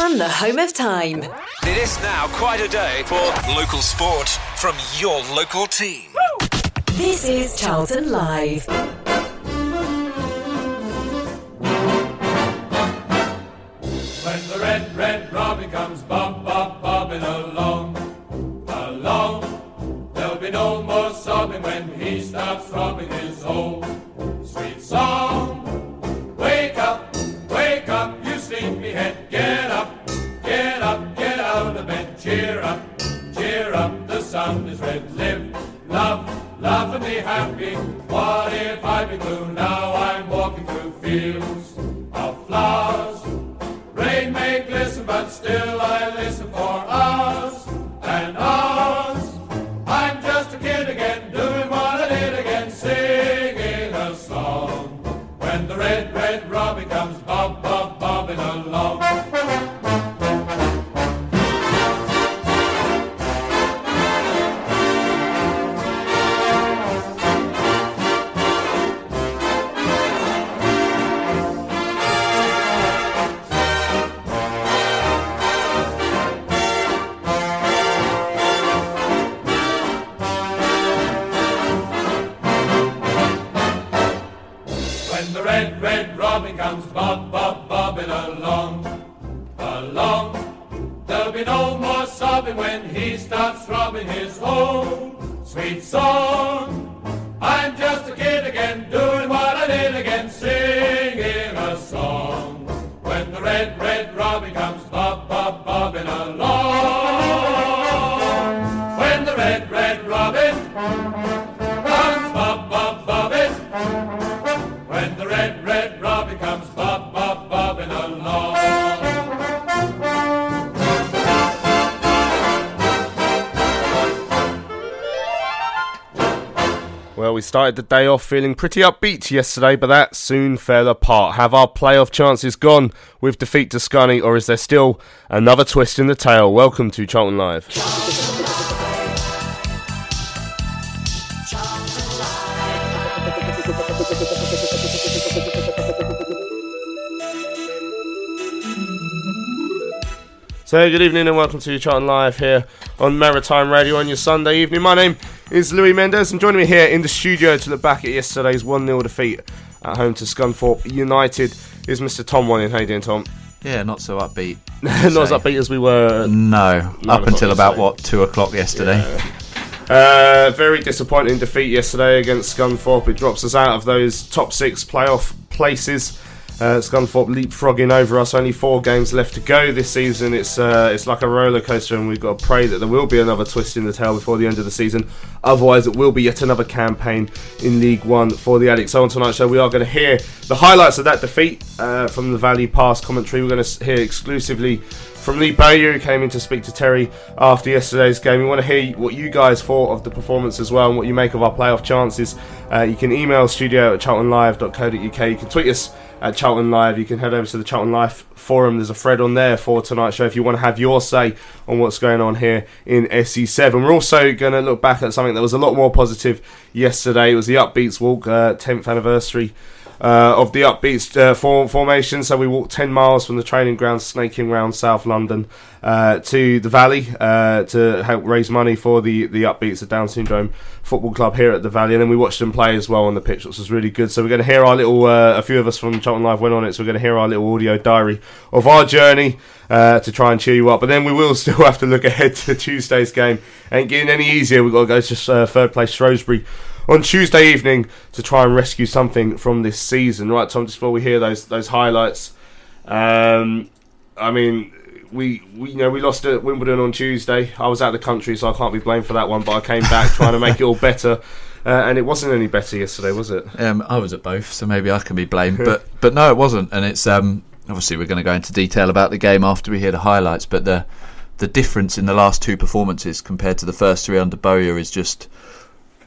From the home of time. It is now quite a day for local sport from your local team. This is Charlton Live. When the red, red robin comes bob, bob, bobbing along, along, there'll be no more sobbing when he starts throbbing his old sweet song. Sun is red, live, love, love and be happy. What if I be blue? Now I'm walking through fields of flowers. Rain may glisten, but still I listen for us when he starts throbbing his own sweet song. I'm just a kid again, doing what I did again, singing a song. When the red, red robin comes Well, we started the day off feeling pretty upbeat yesterday, but that soon fell apart. Have our playoff chances gone with defeat to Scunny, or is there still another twist in the tale? Welcome to Charlton Live. So, good evening and welcome to Charlton Live here on Maritime Radio on your Sunday evening. My name is Louis Mendes, and joining me here in the studio to look back at yesterday's 1 0 defeat at home to Scunthorpe United is Mr. Tom Wanning. How you doing, Tom? Yeah, not so upbeat. Not as upbeat as we were. No, up until about what two o'clock yesterday. Uh, very disappointing defeat yesterday against Scunthorpe. It drops us out of those top six playoff places. Uh, Scunthorpe leapfrogging over us. Only four games left to go this season. It's uh, it's like a roller coaster, and we've got to pray that there will be another twist in the tail before the end of the season. Otherwise, it will be yet another campaign in League One for the Addicts. So on tonight's show, we are going to hear the highlights of that defeat uh, from the Valley Pass commentary. We're going to hear exclusively from Lee Bowyer, who came in to speak to Terry after yesterday's game. We want to hear what you guys thought of the performance as well and what you make of our playoff chances. Uh, you can email studio at charltonlive.co.uk. You can tweet us at Charlton Live. You can head over to the Charlton Live forum. There's a thread on there for tonight's show if you want to have your say on what's going on here in SE7. We're also going to look back at something that was a lot more positive yesterday. It was the Upbeats Walk, uh, 10th anniversary uh, of the upbeats uh, form, formation. So we walked 10 miles from the training ground, snaking round South London uh, to the Valley uh, to help raise money for the, the upbeats, of Down Syndrome Football Club here at the Valley. And then we watched them play as well on the pitch, which was really good. So we're going to hear our little, uh, a few of us from Charlton Live went on it, so we're going to hear our little audio diary of our journey. Uh, to try and cheer you up, but then we will still have to look ahead to Tuesday's game. Ain't getting any easier. We've got to go to third place Shrewsbury on Tuesday evening to try and rescue something from this season. Right, Tom, just before we hear those those highlights, um, I mean, we, we you know we lost at Wimbledon on Tuesday. I was out of the country, so I can't be blamed for that one. But I came back trying to make it all better. Uh, and it wasn't any better yesterday, was it? Um, I was at both, so maybe I can be blamed. But but no, it wasn't, and it's um, obviously we're going to go into detail about the game after we hear the highlights, but the the difference in the last two performances compared to the first three under Bowyer is just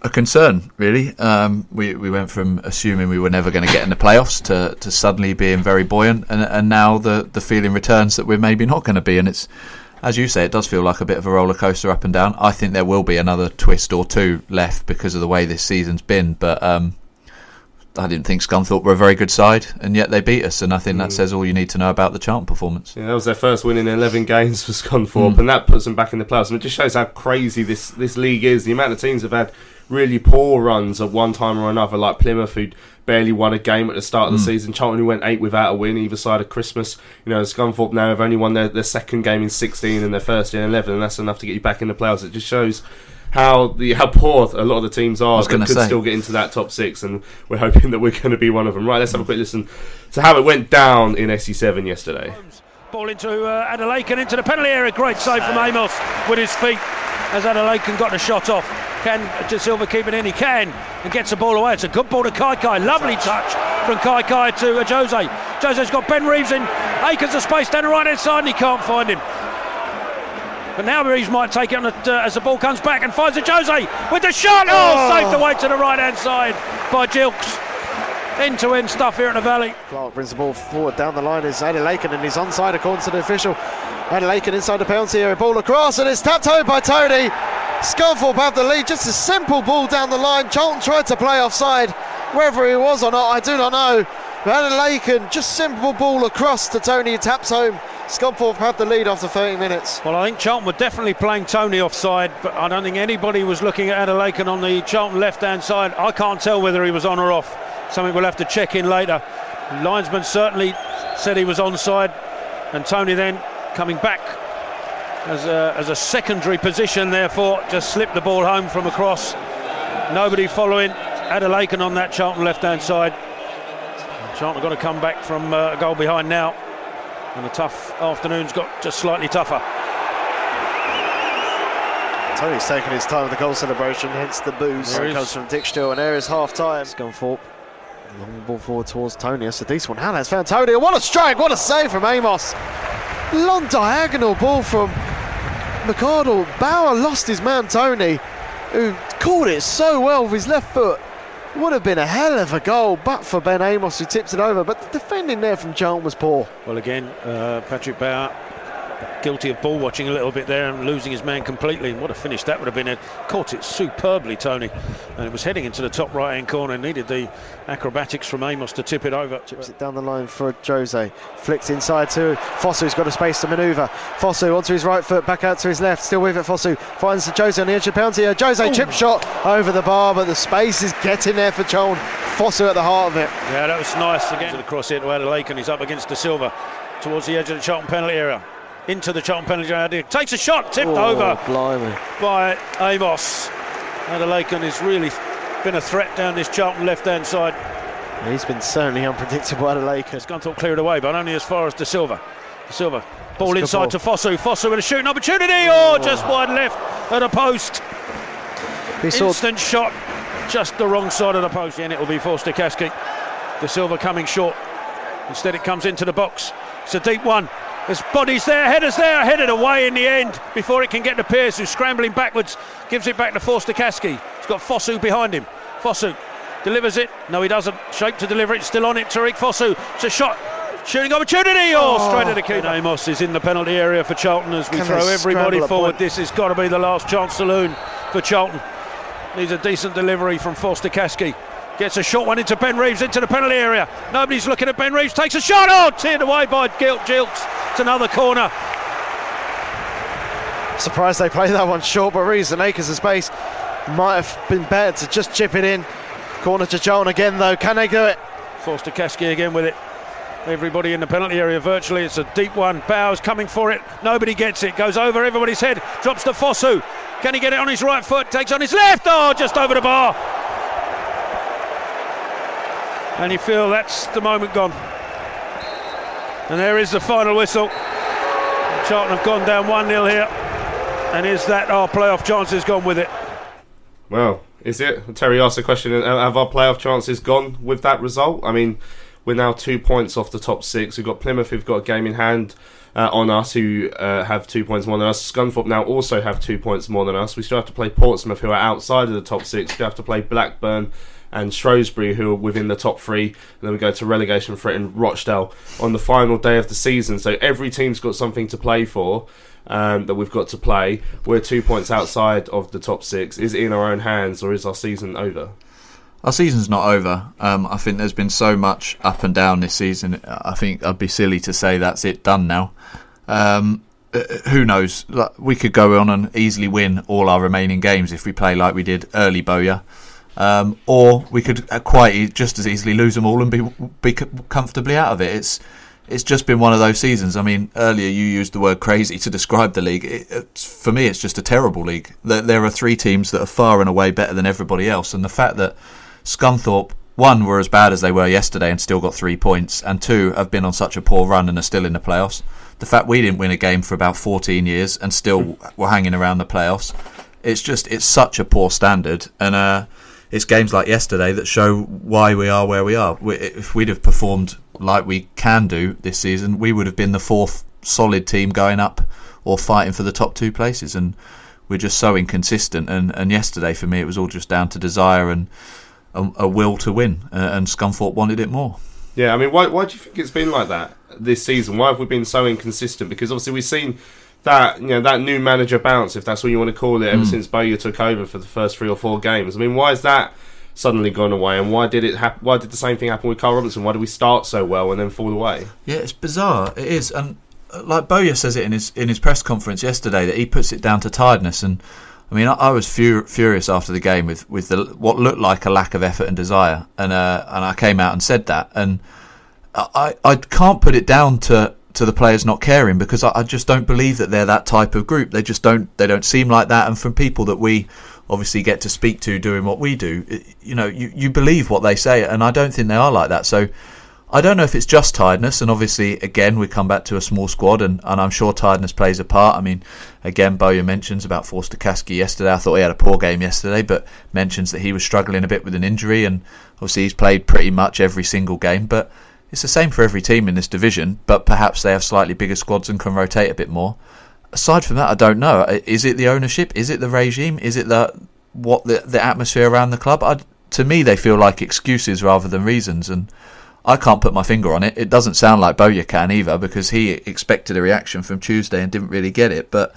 a concern, really. Um, we we went from assuming we were never going to get in the playoffs to, to suddenly being very buoyant, and and now the the feeling returns that we're maybe not going to be, and it's. As you say, it does feel like a bit of a roller coaster up and down. I think there will be another twist or two left because of the way this season's been, but um, I didn't think Scunthorpe were a very good side, and yet they beat us. And I think that Mm. says all you need to know about the Charlton performance. Yeah, that was their first win in 11 games for Scunthorpe, and that puts them back in the playoffs. And it just shows how crazy this, this league is. The amount of teams have had really poor runs at one time or another, like Plymouth, who barely won a game at the start of the season. Charlton, who went eight without a win either side of Christmas. You know, Scunthorpe now have only won their, their second game in 16 and their first in 11, and that's enough to get you back in the playoffs. It just shows. How the how poor a lot of the teams are was that gonna could say. still get into that top six, and we're hoping that we're going to be one of them. Right, let's have a quick listen to how it went down in SE7 yesterday. Ball into uh, Adelakun into the penalty area. Great save from Amos with his feet as Adelakun got the shot off. Can Dasilva keep it in? He can and gets the ball away. It's a good ball to Kaikai. Lovely touch from Kaikai to uh, Jose. Jose's got Ben Reeves in acres of space down the right hand side and he can't find him. But now Reeves might take it on the, uh, as the ball comes back and finds a Jose with the shot. Oh, saved away to the right hand side by Gilks. End to end stuff here in the Valley. Clark brings the ball forward down the line. Is Adelakun and he's onside according to the official. Adelakun inside the penalty area. Ball across and it's tapped home by Toney. Scunthorpe have the lead. Just a simple ball down the line. Charlton tried to play offside. Whether he was or not, I do not know. But Adelakun, just simple ball across to Toney. Taps home. Scunthorpe had the lead after 30 minutes. Well, I think Charlton were definitely playing Toney offside, but I don't think anybody was looking at Adelakun on the Charlton left-hand side. I can't tell whether he was on or off. Something we'll have to check in later. Linesman certainly said he was onside, and Toney then coming back as a, as a secondary position, therefore just slipped the ball home from across. Nobody following Adelakun on that Charlton left-hand side. Charlton got to come back from uh, a goal behind now. And the tough afternoon's got just slightly tougher. Toney's taking his time with the goal celebration, hence the booze. There It is- comes from Dijksteel, and there is half time. Scunthorpe. Long ball forward towards Toney. That's a decent one. How Hannah's found Toney. What a strike! What a save from Amos. Long diagonal ball from McArdle. Bauer lost his man Toney, who caught it so well with his left foot. Would have been a hell of a goal, but for Ben Amos who tips it over. But the defending there from Charlton was poor. Well, again, uh, Patrick Bauer guilty of ball watching a little bit there and losing his man completely. And what a finish that would have been. It caught it superbly, Toney, and it was heading into the top right-hand corner. Needed the acrobatics from Amos to tip it over. Chips it down the line for Jose. Flicks inside to Fosu's got a space to manoeuvre. Fosu onto his right foot, back out to his left. Still with it, Fosu finds Jose on the edge of the penalty. area. Jose chip shot over the bar, but the space is getting there for Charlton. Fosu at the heart of it. Yeah, that was nice again. To the cross here to Adelakun, and he's up against Dasilva towards the edge of the Charlton penalty area. Into the Charlton penalty area. Takes a shot, tipped Oh, over Blimey. by Amos. Adelakun has really been a threat down this Charlton left-hand side. He's been certainly unpredictable, Adelakun. Scunthorpe cleared away, but only as far as Dasilva. De Silva, ball That's inside good to Fosu. Fosu with a shooting opportunity. Oh, oh. just wide left at a post. We Instant shot, just the wrong side of the post, and it will be Forster Kaski. Dasilva coming short. Instead, it comes into the box. It's a deep one. There's body's there, headers there, headed away in the end before it can get to Pearce, who's scrambling backwards, gives it back to Forster-Caskey. He's got Fosu behind him. Fosu delivers it. No, he doesn't. Shape to deliver it. Still on it. Tariq Fosu. It's a shot. Shooting opportunity. Oh, straight at the keeper. Amos is in the penalty area for Charlton as we Can throw everybody forward. This has got to be the last chance saloon for Charlton. Needs a decent delivery from Forster-Caskey. Gets a short one into Ben Reeves into the penalty area. Nobody's looking at Ben Reeves. Takes a shot. Oh, tiered away by Gilt Gilks. Another corner. surprised they played that one short, but Reeves and acres of space might have been better to just chip it in. Corner to Charlton again, though. Can they do it? Forster-Caskey again with it. Everybody in the penalty area virtually. It's a deep one. Bowers coming for it. Nobody gets it. Goes over everybody's head. Drops to Fosu. Can he get it on his right foot? Takes on his left. Oh, just over the bar. And you feel that's the moment gone. And there is the final whistle. Charlton have gone down 1 0 here. And is that our playoff chances gone with it? Well, is it? Terry asked the question: uh, Have our playoff chances gone with that result? I mean, We're now two points off the top six. We've got Plymouth, who've got a game in hand uh, on us, who uh, have two points more than us. Scunthorpe now also have two points more than us. We still have to play Portsmouth, who are outside of the top six. We have to play Blackburn and Shrewsbury, who are within the top three. And then we go to relegation threatened Rochdale on the final day of the season. So every team's got something to play for. Um, that we've got to play. We're two points outside of the top six. Is it in our own hands, or is our season over? Our season's not over. Um, I think there's been so much up and down this season. I think I'd be silly to say that's it done now. Um, uh, who knows? We could go on and easily win all our remaining games if we play like we did early Bowyer. Um, or we could quite just as easily lose them all and be be comfortably out of it. It's it's just been one of those seasons. I mean, earlier you used the word crazy to describe the league. It, it's, for me, it's just a terrible league. There, there are three teams that are far and away better than everybody else, and the fact that Scunthorpe one were as bad as they were yesterday and still got three points, and two have been on such a poor run and are still in the playoffs. The fact we didn't win a game for about 14 years and still were hanging around the playoffs, it's just it's such a poor standard, and uh, it's games like yesterday that show why we are where we are. We, if we'd have performed like we can do this season, we would have been the fourth solid team going up or fighting for the top two places, and we're just so inconsistent. And, and yesterday for me, it was all just down to desire and a, a will to win, uh, and Scunthorpe wanted it more. Yeah, I mean, why, why do you think it's been like that this season? Why have we been so inconsistent? Because obviously we've seen that you know that new manager bounce, if that's what you want to call it, ever since Bowyer took over for the first three or four games. I mean, why is that suddenly gone away? And why did it? Hap- why did the same thing happen with Karl Robinson? Why did we start so well and then fall away? Yeah, it's bizarre. It is, and uh, like Bowyer says it in his in his press conference yesterday that he puts it down to tiredness. And I mean, I, I was fur- furious after the game with with the, what looked like a lack of effort and desire, and uh, and I came out and said that, and I I can't put it down to to the players not caring because I, I just don't believe that they're that type of group. They just don't they don't seem like that, and from people that we obviously get to speak to doing what we do, it- you know, you, you believe what they say, and I don't think they are like that. So I don't know if it's just tiredness, and obviously, again, we come back to a small squad, and, and I'm sure tiredness plays a part. I mean, again, Bowyer mentions about Forster-Caskey yesterday. I thought he had a poor game yesterday, but mentions that he was struggling a bit with an injury, and obviously he's played pretty much every single game. But it's the same for every team in this division, but perhaps they have slightly bigger squads and can rotate a bit more. Aside from that, I don't know. Is it the ownership? Is it the regime? Is it the what the the atmosphere around the club? I, to me, they feel like excuses rather than reasons, and I can't put my finger on it. It doesn't sound like Bowyer can either because he expected a reaction from Tuesday and didn't really get it. But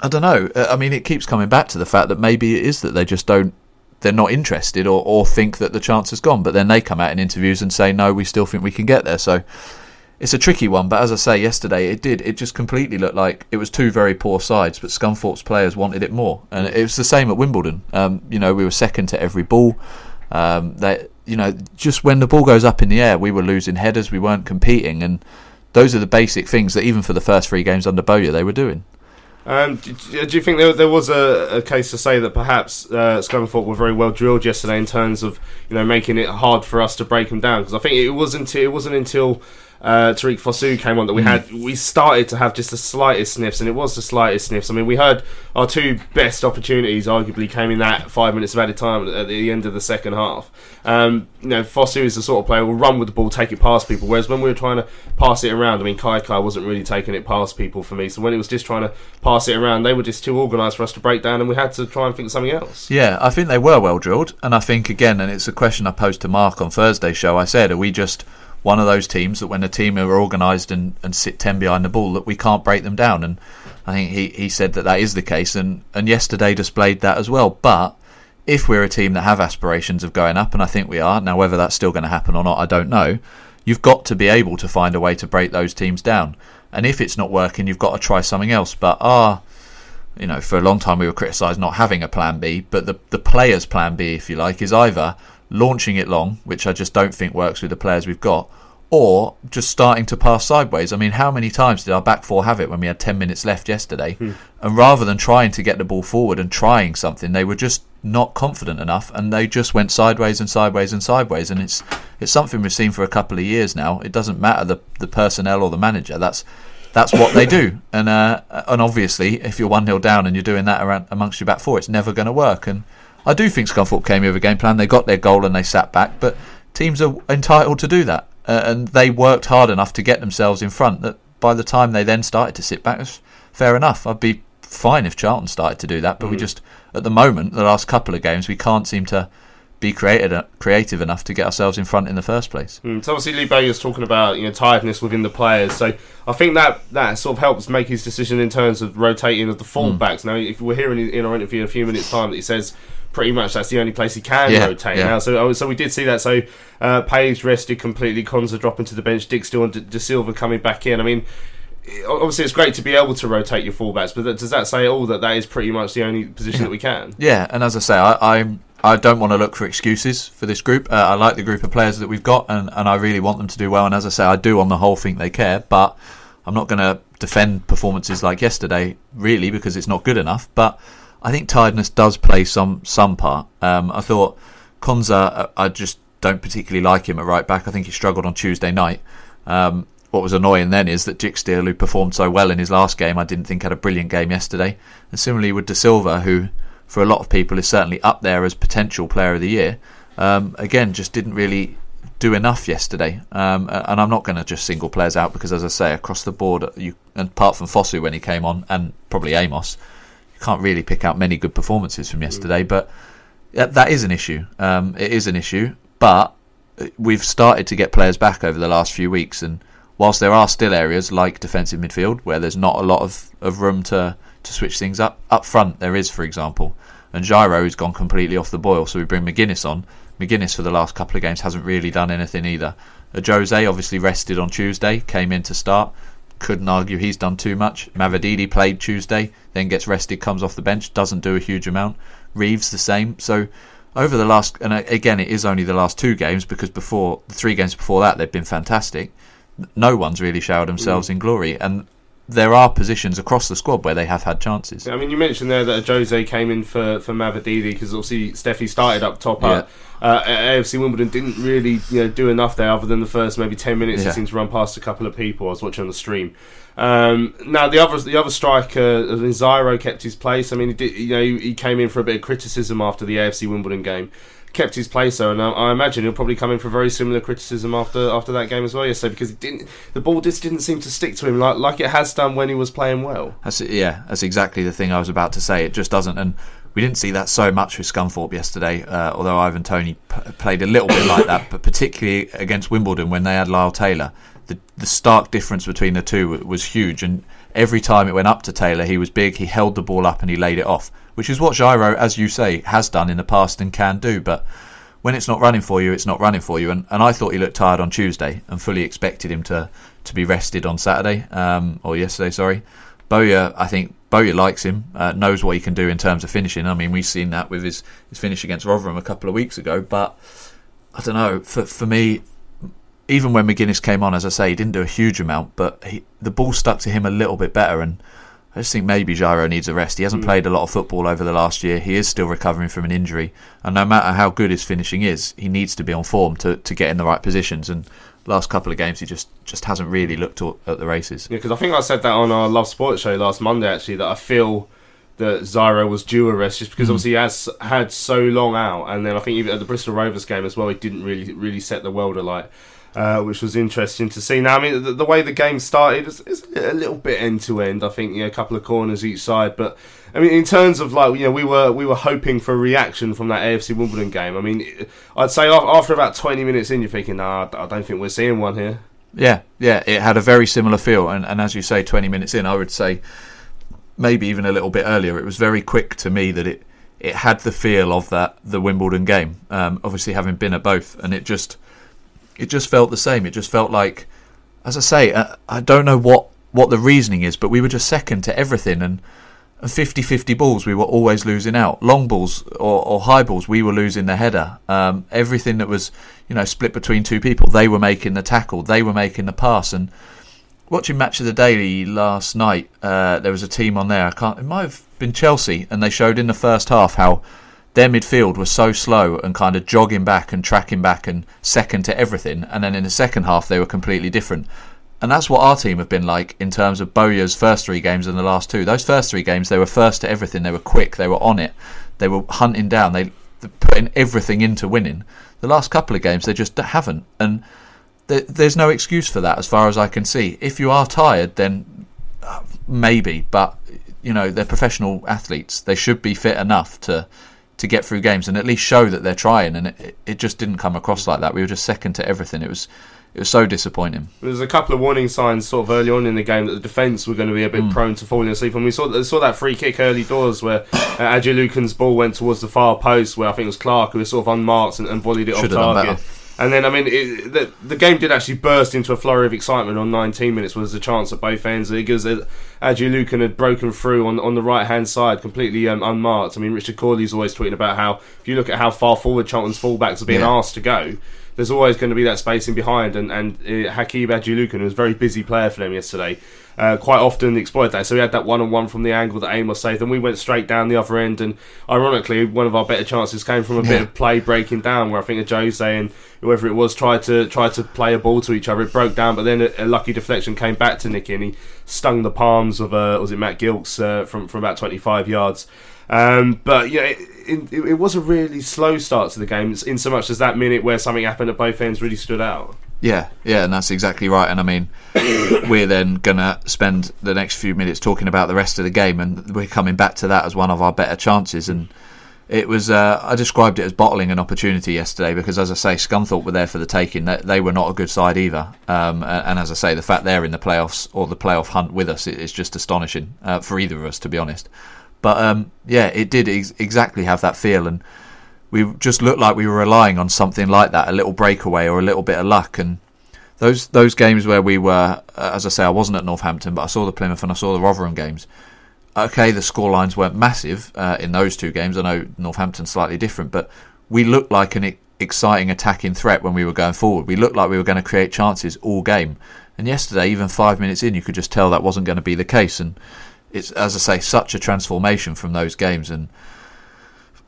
I don't know. Uh, I mean, it keeps coming back to the fact that maybe it is that they just don't, they're not interested or, or think that the chance has gone. But then they come out in interviews and say, no, we still think we can get there. So it's a tricky one. But as I say, yesterday it did. It just completely looked like it was two very poor sides, but Scunthorpe's players wanted it more. And it was the same at Wimbledon. Um, you know, we were second to every ball. Um, they, you know, just when the ball goes up in the air, we were losing headers. We weren't competing, and those are the basic things that even for the first three games under Bowyer they were doing. Um, do, do you think there, there was a, a case to say that perhaps uh, Scunthorpe were very well drilled yesterday in terms of you know making it hard for us to break them down? Because I think it wasn't it wasn't until uh, Tariq Fosu came on that we had we started to have just the slightest sniffs, and it was the slightest sniffs. I mean, we heard our two best opportunities arguably came in that five minutes of added time at the end of the second half. Um, you know, Fosu is the sort of player who will run with the ball, take it past people. Whereas when we were trying to pass it around, I mean, Kaikai wasn't really taking it past people for me. So when it was just trying to pass it around, they were just too organised for us to break down, and we had to try and think of something else. Yeah, I think they were well drilled, and I think again, and it's a question I posed to Mark on Thursday's show. I said, are we just one of those teams that when a team are organised and, and sit ten behind the ball that we can't break them down? And I think he, he said that that is the case, and and yesterday displayed that as well. But if we're a team that have aspirations of going up, and I think we are now, whether that's still going to happen or not, I don't know. You've got to be able to find a way to break those teams down, and if it's not working, you've got to try something else. But ah you know, for a long time we were criticised not having a plan B, but the the players' plan B, if you like, is either launching it long, which I just don't think works with the players we've got, or just starting to pass sideways. I mean, how many times did our back four have it when we had 10 minutes left yesterday? And rather than trying to get the ball forward and trying something, they were just not confident enough and they just went sideways and sideways and sideways. And it's it's something we've seen for a couple of years now. It doesn't matter the, the personnel or the manager. That's that's what they do. And uh, and obviously, if you're 1 0 down and you're doing that around amongst your back four, it's never going to work. And I do think Scunthorpe came here with a game plan. They got their goal and they sat back, but teams are entitled to do that, uh, and they worked hard enough to get themselves in front. That by the time they then started to sit back, fair enough. I'd be fine if Charlton started to do that, but we just at the moment, the last couple of games, we can't seem to be creative creative enough to get ourselves in front in the first place. Mm, so obviously Lee Bowyer's talking about you know tiredness within the players. So I think that that sort of helps make his decision in terms of rotating of the fullbacks. Now, if we're hearing in our interview in a few minutes' time that he says pretty much that's the only place he can Yeah, rotate yeah. now. So oh, so we did see that. So uh, Page rested completely. Konsa dropping to the bench. Dijksteel and De, Dasilva coming back in. I mean. Obviously, it's great to be able to rotate your fullbacks, but that, does that say all that that is pretty much the only position that we can? Yeah, and as I say, I, I'm I don't want to look for excuses for this group. Uh, I like the group of players that we've got, and, and I really want them to do well. And as I say, I do on the whole think they care, but I'm not going to defend performances like yesterday really because it's not good enough. But I think tiredness does play some some part. Um, I thought Konsa, uh, I just don't particularly like him at right back. I think he struggled on Tuesday night. Um, what was annoying then is that Dijksteel, who performed so well in his last game, I didn't think had a brilliant game yesterday. And similarly with Dasilva, who for a lot of people is certainly up there as potential player of the year, um, again just didn't really do enough yesterday. Um, and I'm not going to just single players out because, as I say, across the board, you apart from Fosu when he came on, and probably Amos, can't really pick out many good performances from yesterday. But that is an issue. Um, it is an issue, but uh, we've started to get players back over the last few weeks, and whilst there are still areas like defensive midfield where there's not a lot of, of room to, to switch things up, up front there is, for example. And Gyro has gone completely off the boil, so we bring Magennis on. Magennis for the last couple of games hasn't really done anything either. Uh, Jose obviously rested on Tuesday, came in to start. Couldn't argue he's done too much. Mavididi played Tuesday, then gets rested, comes off the bench, doesn't do a huge amount. Reeves the same. So over the last, and again, it is only the last two games because before the three games before that they've been fantastic. No one's really showered themselves mm. in glory, and there are positions across the squad where they have had chances. I mean, you mentioned there that Jose came in for for Mavididi because obviously Stephy started up top. Uh, uh, AFC Wimbledon didn't really you know do enough there other than the first maybe ten minutes. Yeah. He seemed to run past a couple of people. I was watching on the stream. Um, now the other the other striker, Zyro, kept his place. I mean, he did, you know he, he came in for a bit of criticism after the AFC Wimbledon game. Kept his place though, and I, I imagine he'll probably come in for very similar criticism after after that game as well yesterday because it didn't the ball just didn't seem to stick to him like like it has done when he was playing well. That's yeah, that's exactly the thing I was about to say. It just doesn't, and we didn't see that so much with Scunthorpe yesterday. Uh, although Ivan Toney p- played a little bit like that, but particularly against Wimbledon when they had Lyle Taylor, the the stark difference between the two was huge. And every time it went up to Taylor, he was big. He held the ball up and he laid it off, which is what Gyro, as you say, has done in the past and can do. But when it's not running for you, it's not running for you. And, and I thought he looked tired on Tuesday and fully expected him to, to be rested on Saturday, um, or yesterday, sorry. Bowyer, I think Bowyer likes him, uh, knows what he can do in terms of finishing. I mean, we've seen that with his, his finish against Rotherham a couple of weeks ago. But I don't know, for, for me, even when Magennis came on, as I say, he didn't do a huge amount, but he, the ball stuck to him a little bit better. And I just think maybe Gyro needs a rest. He hasn't hmm. played a lot of football over the last year. He is still recovering from an injury, and no matter how good his finishing is, he needs to be on form to, to get in the right positions. And last couple of games, he just, just hasn't really looked at, the races. Yeah, because I think I said that on our Love Sports show last Monday actually that I feel that Zyro was due a rest just because hmm. obviously he has had so long out, and then I think even at the Bristol Rovers game as well, he didn't really really set the world alight. Uh, which was interesting to see. Now, I mean, the, the way the game started is, is a little bit end to end. I think, yeah, a couple of corners each side, but I mean, in terms of like, you know, we were we were hoping for a reaction from that AFC Wimbledon game. I mean, I'd say after about twenty minutes in, you're thinking, nah, I don't think we're seeing one here. Yeah, yeah, it had a very similar feel, and, and as you say, 20 minutes in, I would say maybe even a little bit earlier. It was very quick to me that it it had the feel of that the Wimbledon game. Um, obviously, having been at both, and it just it just felt the same. It just felt like, as I say, uh, I don't know what what the reasoning is, but we were just second to everything, and. and 50-50 balls, we were always losing out. Long balls or, or high balls, we were losing the header. Um, everything that was, you know, split between two people, they were making the tackle, they were making the pass. And watching Match of the Daily last night, uh, there was a team on there. I can't. It might have been Chelsea, and they showed in the first half how their midfield was so slow and kind of jogging back and tracking back and second to everything. And then in the second half, they were completely different. And that's what our team have been like in terms of Bowyer's first three games and the last two. Those first three games, they were first to everything. They were quick. They were on it. They were hunting down. They, putting everything into winning. The last couple of games, they just haven't. And th- there's no excuse for that as far as I can see. If you are tired, then uh, maybe, but you know they're professional athletes. They should be fit enough to to get through games and at least show that they're trying. And it, it just didn't come across like that. We were just second to everything. It was it was so disappointing. There was a couple of warning signs sort of early on in the game that the defence were going to be a bit prone to falling asleep. And we saw saw that free kick early doors where uh, Lucan's ball went towards the far post where I think it was Clark who was sort of unmarked and, and volleyed it Should off have done target. And then, I mean, it, the, the game did actually burst into a flurry of excitement on 19 minutes. Was a chance at both ends. Because Adelakun had broken through on on the right hand side, completely um, unmarked. I mean, Richard Corley's always tweeting about how if you look at how far forward Charlton's fullbacks are being Yeah. asked to go, there's always going to be that spacing behind. And and uh, Hakeem Adelakun was a very busy player for them yesterday. Uh, quite often exploit that. So we had that one on one from the angle that Amos saved, and we went straight down the other end. And ironically, one of our better chances came from a bit of play breaking down, where I think a Jose and whoever it was tried to tried to play a ball to each other. It broke down, but then a, a lucky deflection came back to Nicky, and he stung the palms of uh, was it Matt Gilks uh, from from about 25 yards. Um, but yeah, it, it, it was a really slow start to the game, in so much as that minute where something happened at both ends really stood out. Yeah, yeah, and that's exactly right. And I mean, we're then gonna spend the next few minutes talking about the rest of the game, and we're coming back to that as one of our better chances. And it was, uh, I described it as bottling an opportunity yesterday because, as I say, Scunthorpe were there for the taking. They, they were not a good side either. Um, and, as I say, the fact they're in the playoffs or the playoff hunt with us is just astonishing uh, for either of us, to be honest. But um, yeah, it did ex- exactly have that feel, and we just looked like we were relying on something like that, a little breakaway or a little bit of luck. And those those games where we were, uh, as I say, I wasn't at Northampton, but I saw the Plymouth and I saw the Rotherham games. Okay, the scorelines weren't massive uh, in those two games. I know Northampton's slightly different, but we looked like an exciting attacking threat when we were going forward. We looked like we were going to create chances all game. And yesterday, even five minutes in, you could just tell that wasn't going to be the case. And it's, as I say, such a transformation from those games. And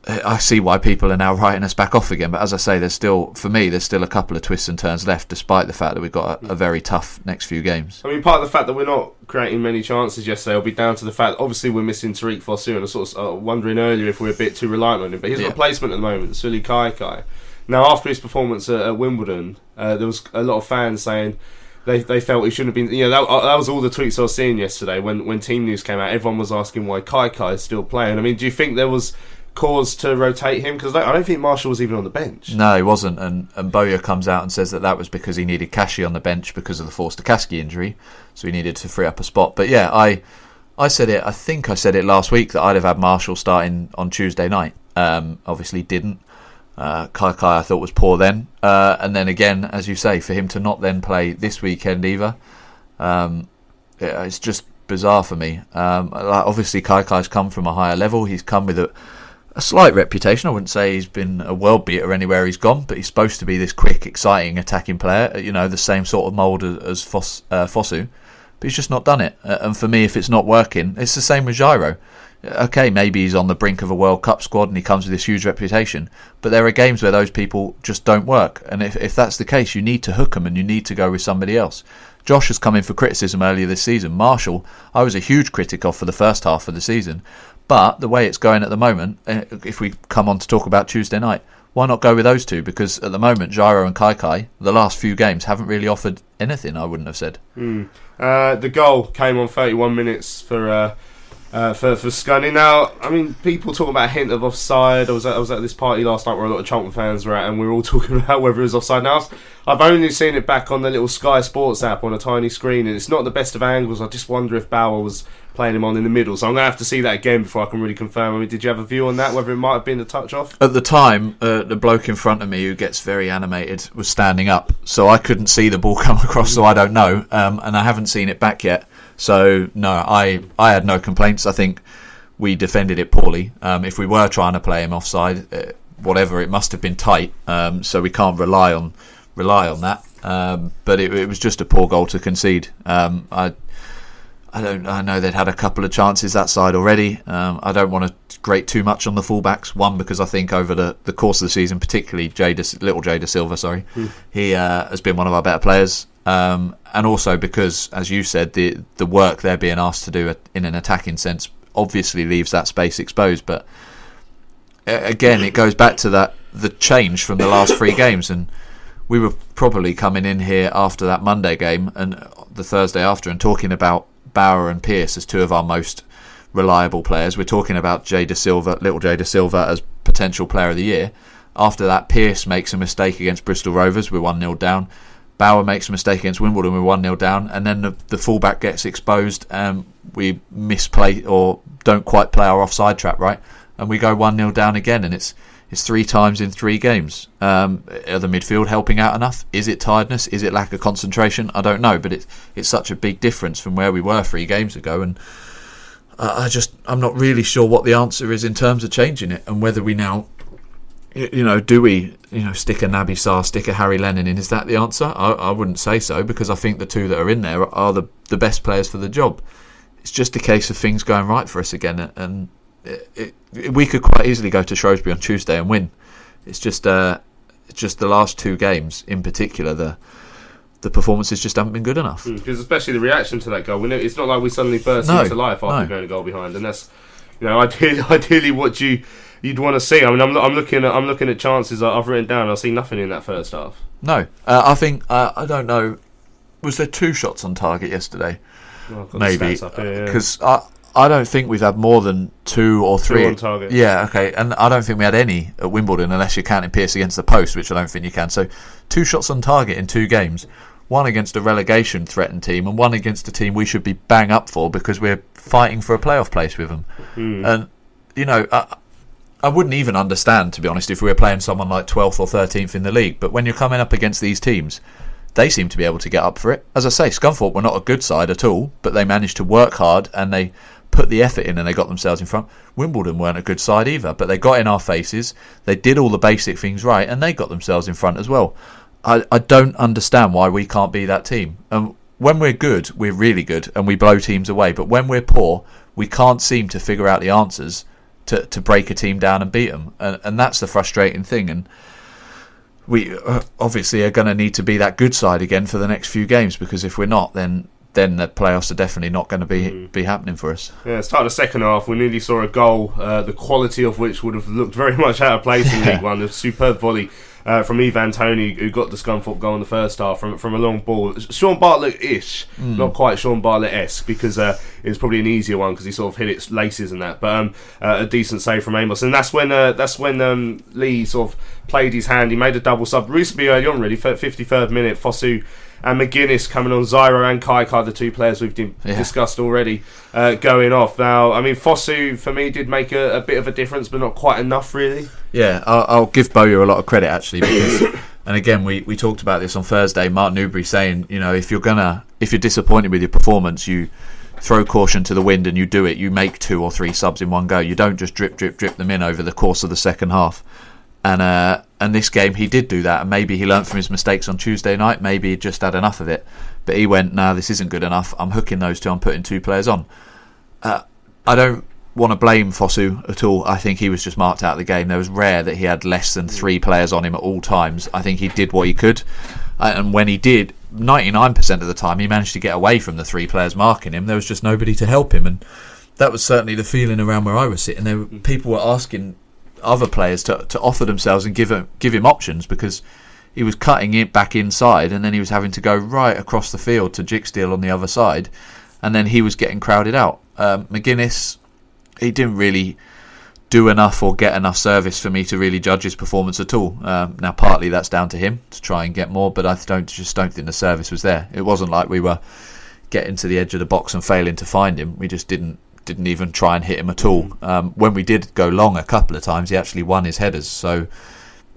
I see why people are now writing us back off again. But as I say, there's still, for me, there's still a couple of twists and turns left, despite the fact that we've got a, a very tough next few games. I mean, part of the fact that we're not creating many chances yesterday will be down to the fact, obviously, we're missing Tariq Fosu, and I was sort of uh, wondering earlier if we're a bit too reliant on him. But his Yeah. replacement at the moment, Sullay Kaikai. Now, after his performance at, at Wimbledon, uh, there was a lot of fans saying they, they felt he shouldn't have been. You know, that, uh, that was all the tweets I was seeing yesterday when, when team news came out. Everyone was asking why Kaikai is still playing. I mean, do you think there was cause to rotate him? Because I don't think Marshall was even on the bench. No, he wasn't. And, and Bowyer comes out and says that that was because he needed Kashi on the bench because of the Forster-Caskey injury. So he needed to free up a spot. But yeah, I I said it, I think I said it last week that I'd have had Marshall starting on Tuesday night. Um, obviously didn't. Uh, Kaikai I thought was poor then. Uh, and then again, as you say, for him to not then play this weekend either, um, it's just bizarre for me. Um, obviously, Kaikai's come from a higher level. He's come with a, a slight reputation. I wouldn't say he's been a world beater anywhere he's gone, but he's supposed to be this quick, exciting attacking player. You know, the same sort of mould as, as Foss, uh, Fosu, but he's just not done it. Uh, and for me, if it's not working, it's the same with Gyro. Okay, maybe he's on the brink of a World Cup squad and he comes with this huge reputation, but there are games where those people just don't work. And if, if that's the case, you need to hook them and you need to go with somebody else. Josh has come in for criticism earlier this season. Marshall, I was a huge critic of for the first half of the season. But the way it's going at the moment, eh, if we come on to talk about Tuesday night, why not go with those two? Because at the moment, Gyro and Kaikai, the last few games, haven't really offered anything, I wouldn't have said. Uh, the goal came on 31 minutes for uh, uh, for for Scunny. Now, I mean, people talk about a hint of offside. I was at, I was at this party last night where a lot of Charlton fans were at, and we were all talking about whether it was offside. Now, I've only seen it back on the little Sky Sports app on a tiny screen, and it's not the best of angles. I just wonder if Bauer was playing him on in the middle. So I'm gonna have to see that again before I can really confirm. I mean, did you have a view on that? Whether it might have been a touch off? At the time, uh, the bloke in front of me who gets very animated was standing up, so I couldn't see the ball come across, so I don't know. Um, and I haven't seen it back yet. So, no, I, I had no complaints. I think we defended it poorly. Um, if we were trying to play him offside, uh, whatever, it must have been tight. Um, so we can't rely on rely on that. Um, but it, it was just a poor goal to concede. Um, I I don't. I know they'd had a couple of chances that side already. Um, I don't want to grate too much on the fullbacks. One because I think over the, the course of the season, particularly Jada, little Jay Dasilva, sorry, he uh, has been one of our better players. Um, and also because, as you said, the the work they're being asked to do in an attacking sense obviously leaves that space exposed. But again, it goes back to that the change from the last three games, and we were probably coming in here after that Monday game and the Thursday after and talking about Bauer and Pearce as two of our most reliable players. We're talking about Jay Dasilva, little Jay Dasilva, as potential player of the year. After that, Pearce makes a mistake against Bristol Rovers. We're 1 0 down. Bauer makes a mistake against Wimbledon. We're 1 0 down. And then the, the fullback gets exposed and we misplay or don't quite play our offside trap right. And we go 1 0 down again. And it's it's three times in three games. Um, are the midfield helping out enough? Is it tiredness? Is it lack of concentration? I don't know, but it's it's such a big difference from where we were three games ago, and I just I'm not really sure what the answer is in terms of changing it, and whether we now, you know, do we you know stick a Naby Sarr, stick a Harry Lennon in? Is that the answer? I, I wouldn't say so because I think the two that are in there are the the best players for the job. It's just a case of things going right for us again, and it, it, we could quite easily go to Shrewsbury on Tuesday and win. It's just uh, it's just the last two games in particular the the performances just haven't been good enough. Because mm, especially the reaction to that goal, we know, it's not like we suddenly burst No, into life after no. going a goal behind, and that's you know ideally, ideally what you you'd want to see. I mean, I'm, I'm looking at I'm looking at chances I've written down. I see nothing in that first half. No, uh, I think uh, I don't know. Was there two shots on target yesterday? Oh, got the Maybe up yeah. because I I don't think we've had more than two or three on target. Yeah, okay, and I don't think we had any at Wimbledon unless you're counting Pearce against the post, which I don't think you can. So two shots on target in two games. One against a relegation threatened team, and one against a team we should be bang up for because we're fighting for a playoff place with them. Hmm. And you know, I, I wouldn't even understand, to be honest, if we were playing someone like 12th or 13th in the league. But when you're coming up against these teams, they seem to be able to get up for it. As I say, Scunthorpe were not a good side at all, but they managed to work hard and they put the effort in and they got themselves in front. Wimbledon weren't a good side either, but they got in our faces. They did all the basic things right and they got themselves in front as well. I, I don't understand why we can't be that team. And when we're good, we're really good and we blow teams away. But when we're poor, we can't seem to figure out the answers to, to break a team down and beat them. And, and that's the frustrating thing. And we uh, obviously are going to need to be that good side again for the next few games because if we're not, then then the playoffs are definitely not going to be be happening for us. Yeah, start of the second half, we nearly saw a goal, uh, the quality of which would have looked very much out of place in League One. A superb volley uh, from Ivan Toney, who got the Scunthorpe goal in the first half from from a long ball. Shaun Bartlett-ish, not quite Shaun Bartlett-esque, because uh, it was probably an easier one because he sort of hit its laces and that. But um, uh, a decent save from Amos, and that's when uh, that's when um, Lee sort of played his hand. He made a double sub recently early on, really, fifty third minute. Fosu and Magennis coming on. Zyro and Kaikai, the two players we've di- Yeah. discussed already, uh, going off. Now, I mean, Fosu for me did make a, a bit of a difference, but not quite enough, really. Yeah, I'll, I'll give Bowyer a lot of credit actually because, and again, we, we talked about this on Thursday. Mark Newbury saying, you know, if you're gonna, if you're disappointed with your performance, you throw caution to the wind and you do it. You make two or three subs in one go. You don't just drip, drip, drip them in over the course of the second half. And uh, and this game he did do that, and maybe he learnt from his mistakes on Tuesday night. Maybe he just had enough of it, but he went, "No, this isn't good enough. I'm hooking those two. I'm putting two players on." Uh, I don't want to blame Fosu at all. I think he was just marked out of the game. There was rare that he had less than three players on him at all times. I think he did what he could, Uh, and when he did, 99% of the time he managed to get away from the three players marking him. There was just nobody to help him, and that was certainly the feeling around where I was sitting. There, were, people were asking other players to to offer themselves and give him give him options because he was cutting it back inside, and then he was having to go right across the field to Dijksteel on the other side, and then he was getting crowded out. Um, Magennis, he didn't really do enough or get enough service for me to really judge his performance at all. Um, now, partly that's down to him to try and get more, but I don't just don't think the service was there. It wasn't like we were getting to the edge of the box and failing to find him. We just didn't didn't even try and hit him at all. Um, when we did go long a couple of times, he actually won his headers. So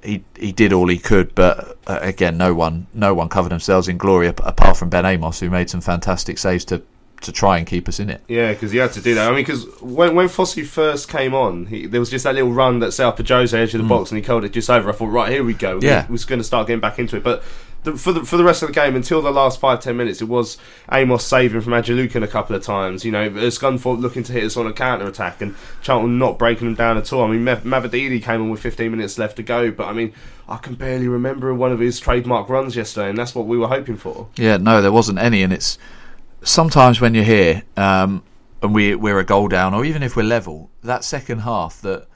he he did all he could, but uh, again, no one no one covered themselves in glory apart from Ben Amos, who made some fantastic saves to to try and keep us in it. Yeah, because he had to do that. I mean, because when when Fosu first came on, he, there was just that little run that set up a Jose edge of the box, and he curled it just over. I thought, right here we go. Mm. Yeah. we was going to start getting back into it, but. The, for the for the rest of the game, until the last five ten minutes, it was Amos saving from Adelakun a couple of times. You know, Scunthorpe looking to hit us on a counter attack, and Charlton not breaking them down at all. I mean, Mav- Mavididi came on with 15 minutes left to go, but I mean, I can barely remember one of his trademark runs yesterday, and that's what we were hoping for. Yeah, no, there wasn't any, and it's sometimes when you're here um, and we we're a goal down, or even if we're level, that second half that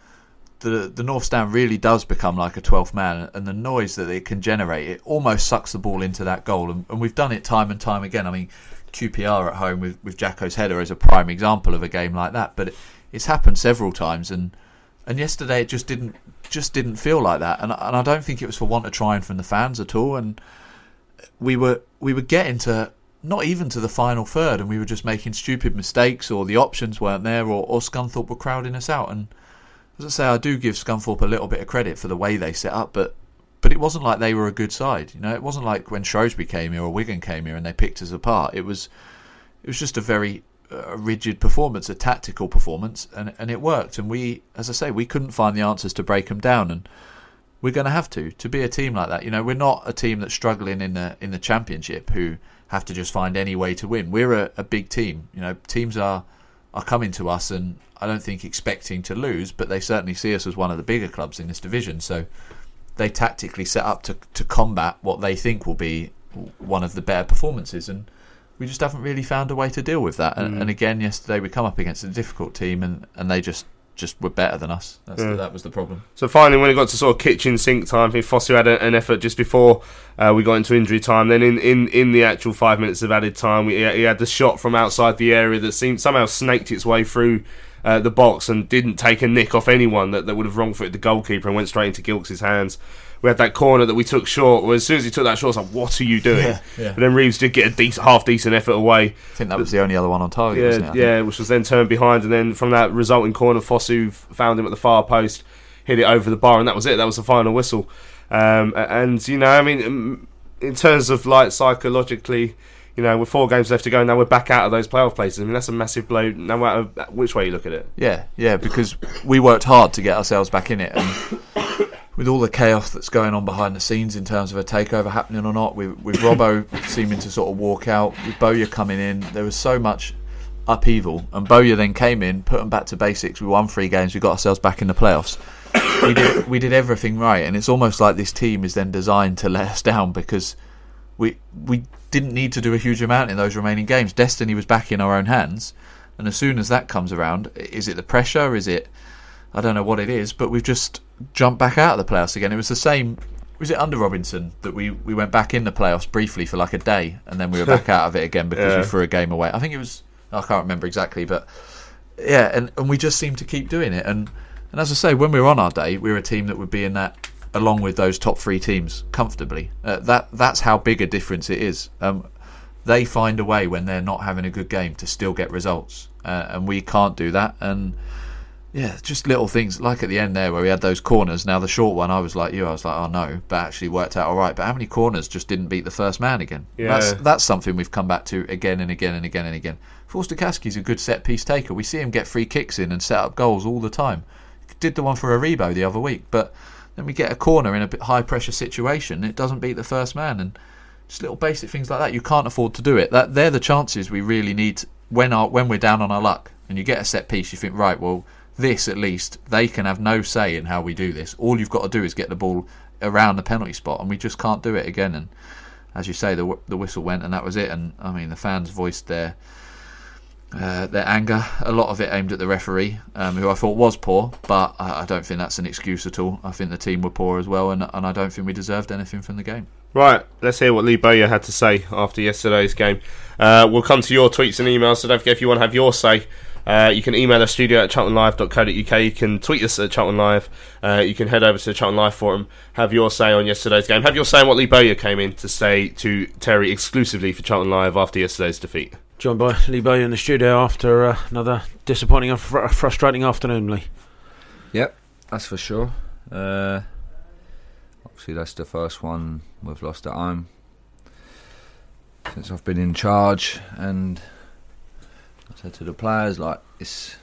the the North Stand really does become like a 12th man, and the noise that it can generate, it almost sucks the ball into that goal. And, and we've done it time and time again. I mean, QPR at home with, with Jacko's header is a prime example of a game like that. But it, it's happened several times, and and yesterday it just didn't just didn't feel like that. And and I don't think it was for want of trying from the fans at all. And we were we were getting to not even to the final third, and we were just making stupid mistakes, or the options weren't there, or, or Scunthorpe were crowding us out. And as I say, I do give Scunthorpe a little bit of credit for the way they set up, but but it wasn't like they were a good side. You know, it wasn't like when Shrewsbury came here or Wigan came here and they picked us apart. It was it was just a very uh, rigid performance, a tactical performance, and and it worked. And we, as I say, we couldn't find the answers to break them down, and we're going to have to to be a team like that. You know, we're not a team that's struggling in the in the championship who have to just find any way to win. We're a, a big team. You know, teams are are coming to us, and I don't think expecting to lose, but they certainly see us as one of the bigger clubs in this division. So they tactically set up to to combat what they think will be one of the better performances, and we just haven't really found a way to deal with that. And, Mm. and again, yesterday we come up against a difficult team, and, and they just just were better than us. That's Yeah. the, that was the problem. So finally, when it got to sort of kitchen sink time, I think Fosu had a, an effort just before uh, we got into injury time. Then in, in, in the actual five minutes of added time, we, he had the shot from outside the area that seemed somehow snaked its way through uh, the box and didn't take a nick off anyone that, that would have wrong footed the goalkeeper and went straight into Gilks' hands. We had that corner that we took short. Well, as soon as he took that short, I was like, "What are you doing?" Yeah, yeah. But then Reeves did get a decent, half decent effort away. I think that was the only other one on target. wasn't it? Yeah, yeah, which was then turned behind, and then from that resulting corner, Fosu found him at the far post, hit it over the bar, and that was it. That was the final whistle. Um, and you know, I mean, um, in terms of like psychologically, you know, with four games left to go, now we're back out of those playoff places. I mean, that's a massive blow, no matter which way you look at it. Yeah, yeah, because we worked hard to get ourselves back in it, and with all the chaos that's going on behind the scenes in terms of a takeover happening or not, with, with Robbo seeming to sort of walk out, with Bowyer coming in, there was so much upheaval, and Bowyer then came in, put them back to basics. We won three games, we got ourselves back in the playoffs. We did we did everything right, and it's almost like this team is then designed to let us down because we we didn't need to do a huge amount in those remaining games. Destiny was back in our own hands, and as soon as that comes around, is it the pressure? Is it I don't know what it is, but we've just jumped back out of the playoffs again. It was the same. Was it under Robinson that we, we went back in the playoffs briefly for like a day, and then we were back out of it again because Yeah. we threw a game away? I think it was. I can't remember exactly, but yeah, and, and we just seem to keep doing it. And and as I say, when we were on our day, we were a team that would be in that along with those top three teams comfortably. Uh, that that's how big a difference it is. Um, they find a way when they're not having a good game to still get results, uh, and we can't do that. And yeah, just little things like at the end there where we had those corners. Now the short one, I was like you, I was like, oh no, but actually worked out all right. But how many corners just didn't beat the first man again? Yeah. That's that's something we've come back to again and again and again and again. Forster-Caskey's a good set piece taker. We see him get free kicks in and set up goals all the time. Did the one for Aribo the other week, but then we get a corner in a bit high pressure situation. It doesn't beat the first man, and just little basic things like that. You can't afford to do it. That they're the chances we really need when our when we're down on our luck. And you get a set piece, you think right, well, this at least they can have no say in how we do this. All you've got to do is get the ball around the penalty spot, and we just can't do it again. And as you say, the the whistle went, and that was it. And I mean, the fans voiced their uh, their anger. A lot of it aimed at the referee, um, who I thought was poor, but I, I don't think that's an excuse at all. I think the team were poor as well, and and I don't think we deserved anything from the game. Right, let's hear what Lee Bowyer had to say after yesterday's game. Uh, we'll come to your tweets and emails, so don't forget if you want to have your say. Uh, you can email us studio at charltonlive.co.uk. You can tweet us at Charlton Live. Uh, you can head over to the Charlton Live forum, have your say on yesterday's game. Have your say on what Lee Bowyer came in to say to Terry exclusively for Charlton Live after yesterday's defeat. Joined by Lee Bowyer in the studio after uh, another disappointing and fr- frustrating afternoon, Lee. Yep, that's for sure. Uh, obviously, that's the first one we've lost at home since I've been in charge, and Said to the players, like it's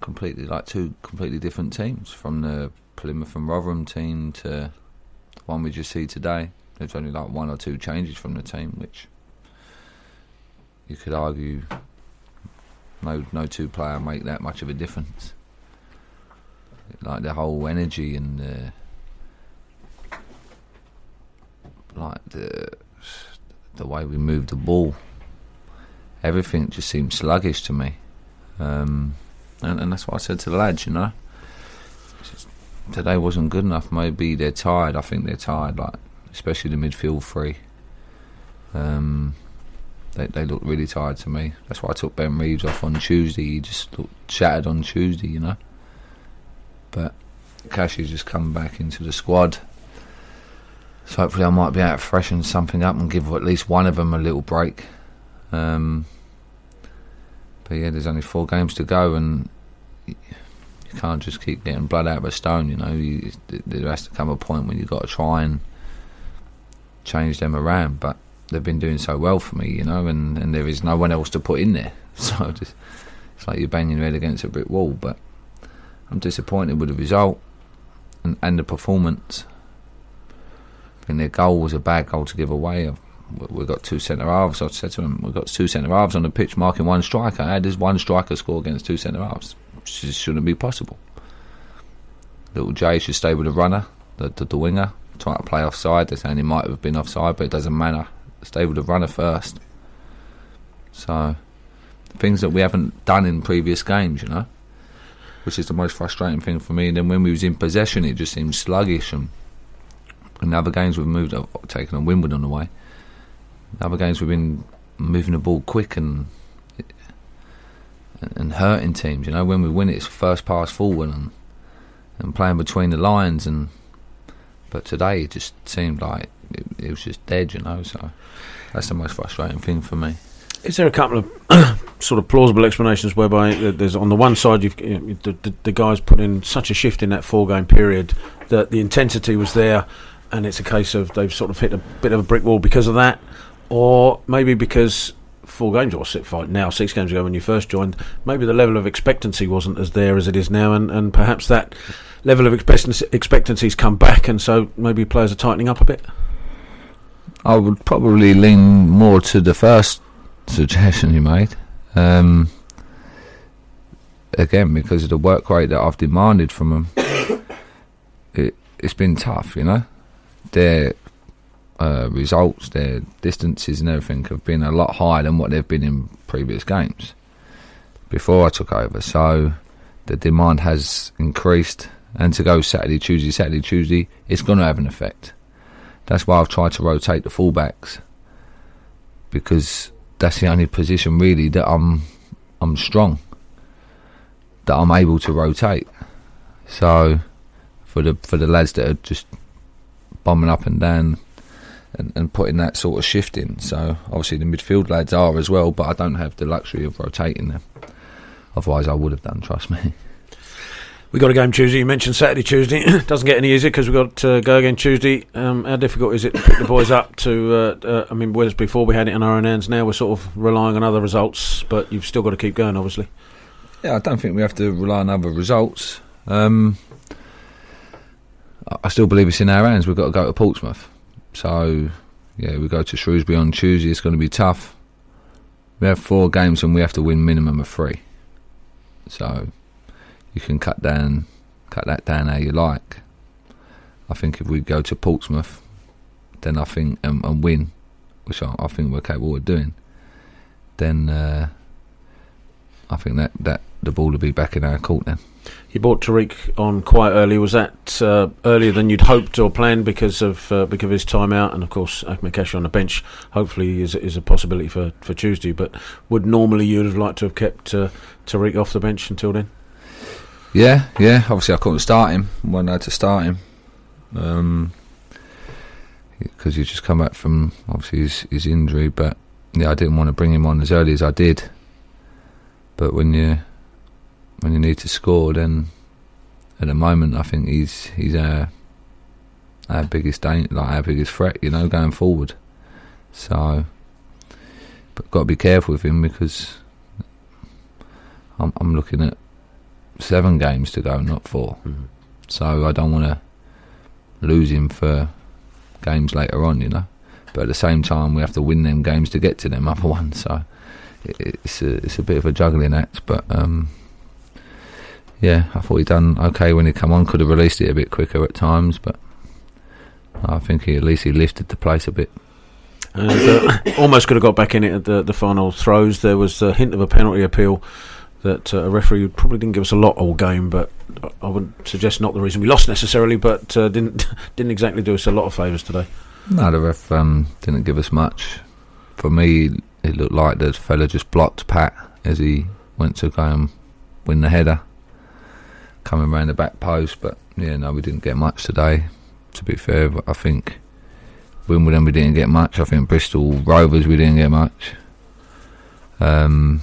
completely like two completely different teams from the Plymouth and Rotherham team to the one we just see today. There's only like one or two changes from the team, which you could argue no no two player make that much of a difference like the whole energy and the like the the way we move the ball everything just seems sluggish to me um, and, and that's what I said to the lads you know today wasn't good enough. Maybe they're tired. I think they're tired, like especially the midfield three. Um, they they look really tired to me. That's why I took Ben Reeves off on Tuesday. He just looked shattered on Tuesday, you know. But Kashi's just come back into the squad. So hopefully I might be able to freshen something up and give at least one of them a little break. Um, but yeah, there's only four games to go, and you can't just keep getting blood out of a stone. You know, you, there has to come a point when you've got to try and change them around. But they've been doing so well for me, you know, and, and there is no one else to put in there. So just, it's like you're banging your head against a brick wall. But I'm disappointed with the result and, and the performance. I think their goal was a bad goal to give away. We've got two centre halves. I said to them, we've got two centre halves on the pitch marking one striker. How does one striker score against two centre halves? It shouldn't be possible. Little Jay should stay with the runner, the, the, the winger, try to play offside. They're saying he might have been offside, but it doesn't matter. Stay with the runner first. So, things that we haven't done in previous games, you know, which is the most frustrating thing for me. And then when we was in possession, it just seemed sluggish. And in other games we've moved, taken on Wimbledon away. Other games we've been moving the ball quick and and hurting teams. You know, when we win it, it's first pass forward and and playing between the lines. And but today it just seemed like it, it was just dead. You know, so that's the most frustrating thing for me. Is there a couple of sort of plausible explanations whereby there's on the one side you've you know, the, the, the guys put in such a shift in that four game period that the intensity was there, and it's a case of they've sort of hit a bit of a brick wall because of that, or maybe because four games or six, five, now six games ago when you first joined, maybe the level of expectancy wasn't as there as it is now, and, and perhaps that level of expectancy expectancy's come back, and so maybe players are tightening up a bit. I would probably lean more to the first suggestion you made. Um, again, because of the work rate that I've demanded from them, it, it's been tough, you know. Their uh, results, their distances, and everything have been a lot higher than what they've been in previous games before I took over. So the demand has increased, and to go Saturday, Tuesday, Saturday, Tuesday, it's going to have an effect. That's why I've tried to rotate the fullbacks because that's the only position really that I'm I'm strong that I'm able to rotate. So for the for the lads that are just bombing up and down and, and putting that sort of shift in. So obviously the midfield lads are as well, but I don't have the luxury of rotating them. Otherwise, I would have done. Trust me. We got a game Tuesday. You mentioned Saturday, Tuesday. Doesn't get any easier because we've got to go again Tuesday. Um, how difficult is it to pick the boys up to? Uh, uh, I mean, whereas before we had it in our own hands, now we're sort of relying on other results. But you've still got to keep going, obviously. Yeah, I don't think we have to rely on other results. Um, I still believe it's in our hands. We've got to go to Portsmouth. So, yeah, we go to Shrewsbury on Tuesday. It's going to be tough. We have four games and we have to win minimum of three. So, you can cut down, cut that down how you like. I think if we go to Portsmouth, then I think and, and win, which I, I, think we're capable of doing, then uh, I think that, that the ball will be back in our court then. You bought Tariq on quite early. Was that uh, earlier than you'd hoped or planned because of uh, because of his time out? And of course, Ahmed on the bench. Hopefully, is is a possibility for, for Tuesday. But would normally you'd have liked to have kept uh, Tariq off the bench until then? Yeah, yeah. Obviously, I couldn't start him. Wasn't had to start him because um, he's just come back from obviously his, his injury. But yeah, I didn't want to bring him on as early as I did. But when you when you need to score, then at the moment I think he's he's our our biggest like our biggest threat, you know, going forward. So, but got to be careful with him because I'm I'm looking at seven games to go, not 4 mm-hmm. So I don't want to lose him for games later on, you know. But at the same time, we have to win them games to get to them other ones. So it's a it's a bit of a juggling act, but. um yeah, I thought he'd done okay when he come on. Could have released it a bit quicker at times, but I think he at least he lifted the place a bit. And uh, almost could have got back in it at the, the final throws. There was a hint of a penalty appeal that uh, a referee probably didn't give us a lot all game, but I- wouldn't suggest not the reason we lost necessarily, but uh, didn't didn't exactly do us a lot of favours today. No, the ref um, didn't give us much. For me, it looked like the fella just blocked Pat as he went to go and win the header, coming around the back post. But yeah, no, we didn't get much today. To be fair, I think Wimbledon we didn't get much. I think Bristol Rovers we didn't get much. Um,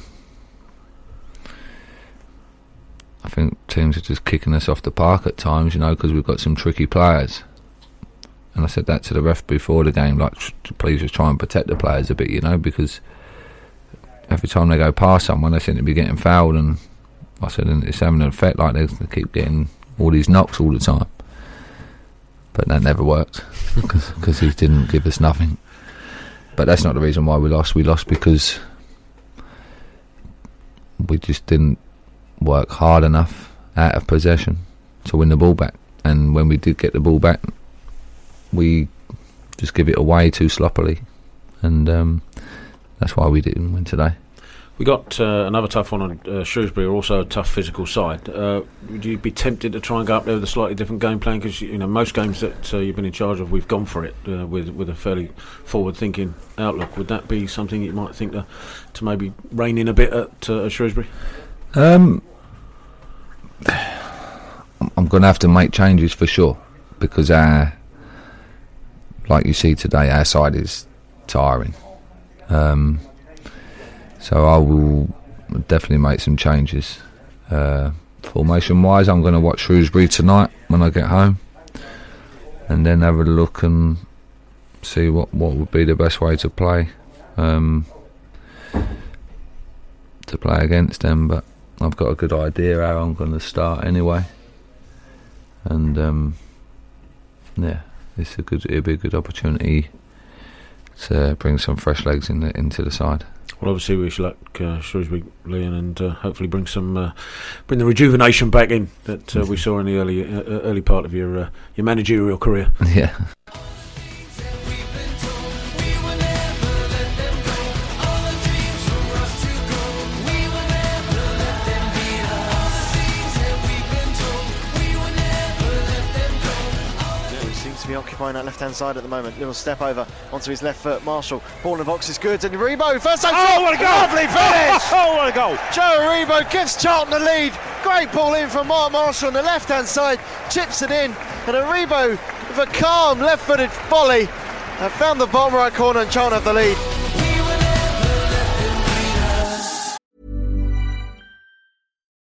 I think teams are just kicking us off the park at times, you know, because we've got some tricky players. And I said that to the ref before the game, like, please just try and protect the players a bit, you know, because every time they go past someone, they seem to be getting fouled. And I said, and it's having an effect, like they, keep getting all these knocks all the time. But that never worked because he didn't give us nothing. But that's not the reason why we lost. We lost because we just didn't work hard enough out of possession to win the ball back. And when we did get the ball back, we just give it away too sloppily, and um, that's why we didn't win today. We got uh, another tough one on uh, Shrewsbury, also a tough physical side. Uh, would you be tempted to try and go up there with a slightly different game plan? Because you know most games that uh, you've been in charge of, we've gone for it uh, with with a fairly forward-thinking outlook. Would that be something you might think to, to maybe rein in a bit at, uh, Shrewsbury? Um, I'm, I'm going to have to make changes for sure because our, like you see today, our side is tiring. Um, so I will definitely make some changes. Uh, formation wise, I'm going to watch Shrewsbury tonight when I get home, and then have a look and see what what would be the best way to play. Um, to play against them, but I've got a good idea how I'm going to start anyway. And um, yeah, it's a good, it'll be a good opportunity to bring some fresh legs in the, into the side. Well, obviously, we wish luck uh, Shrewsbury, Leon, and uh, hopefully bring some uh, bring the rejuvenation back in that uh, we saw in the early uh, uh, early part of your uh, your managerial career. Yeah. Occupying that left-hand side at the moment. Little step over onto his left foot. Marshall, ball in the box is good, and Aribo first time. Oh, what a goal! Lovely finish! Oh, what a goal! Joe Aribo gives Charlton the lead. Great ball in from Mark Marshall on the left-hand side, chips it in, and Aribo with a calm left-footed volley and found the bottom right corner, and Charlton have the lead.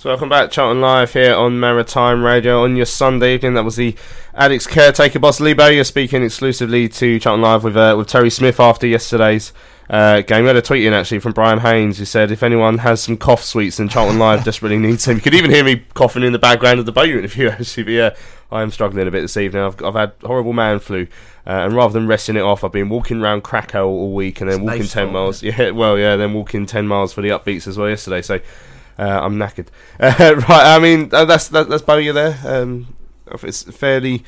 So welcome back, Charlton Live here on Maritime Radio on your Sunday evening. That was the Addicks caretaker boss Lee Bowyer speaking exclusively to Charlton Live with uh, with Terry Smith after yesterday's uh, game. We had a tweet in actually from Brian Haynes who said if anyone has some cough sweets, then Charlton Live desperately needs them. You could even hear me coughing in the background of the Bowyer interview actually. But yeah, I am struggling a bit this evening. I've, I've had horrible man flu. Uh, and rather than resting it off, I've been walking around Krakow all week and then It's walking nice ten miles. Yeah, well, yeah, then walking ten miles for the upbeats as well yesterday. So uh, I'm knackered. Uh, right, I mean uh, that's that, that's Bowyer there. Um, it's fairly.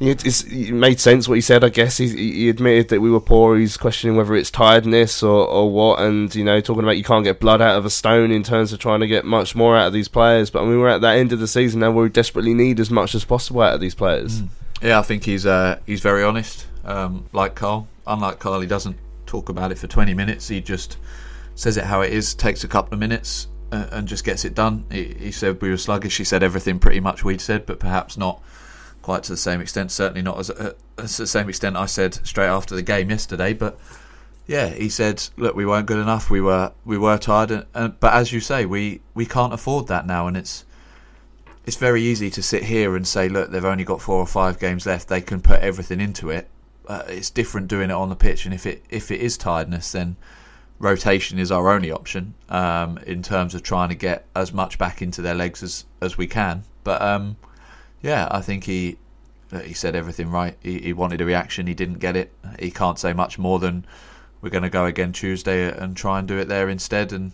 It, it's, it made sense what he said. I guess he, he admitted that we were poor. He's questioning whether it's tiredness or, or what, and you know, talking about you can't get blood out of a stone in terms of trying to get much more out of these players. But I mean, we're at that end of the season now where we desperately need as much as possible out of these players. Yeah, I think he's uh, he's very honest. Um, like Karl, unlike Karl, he doesn't talk about it for 20 minutes. He just says it how it is, takes a couple of minutes, and just gets it done. He, he said we were sluggish. He said everything pretty much we'd said, but perhaps not quite to the same extent. Certainly not as, uh, as the same extent I said straight after the game yesterday. But yeah, he said, look, we weren't good enough. We were we were tired, and, and, but as you say, we we can't afford that now, and it's it's very easy to sit here and say, look, they've only got four or five games left. They can put everything into it. Uh, it's different doing it on the pitch, and if it if it is tiredness, then rotation is our only option um, in terms of trying to get as much back into their legs as as we can. But um, yeah, I think he he said everything right. He, he wanted a reaction. He didn't get it. He can't say much more than we're going to go again Tuesday and try and do it there instead. And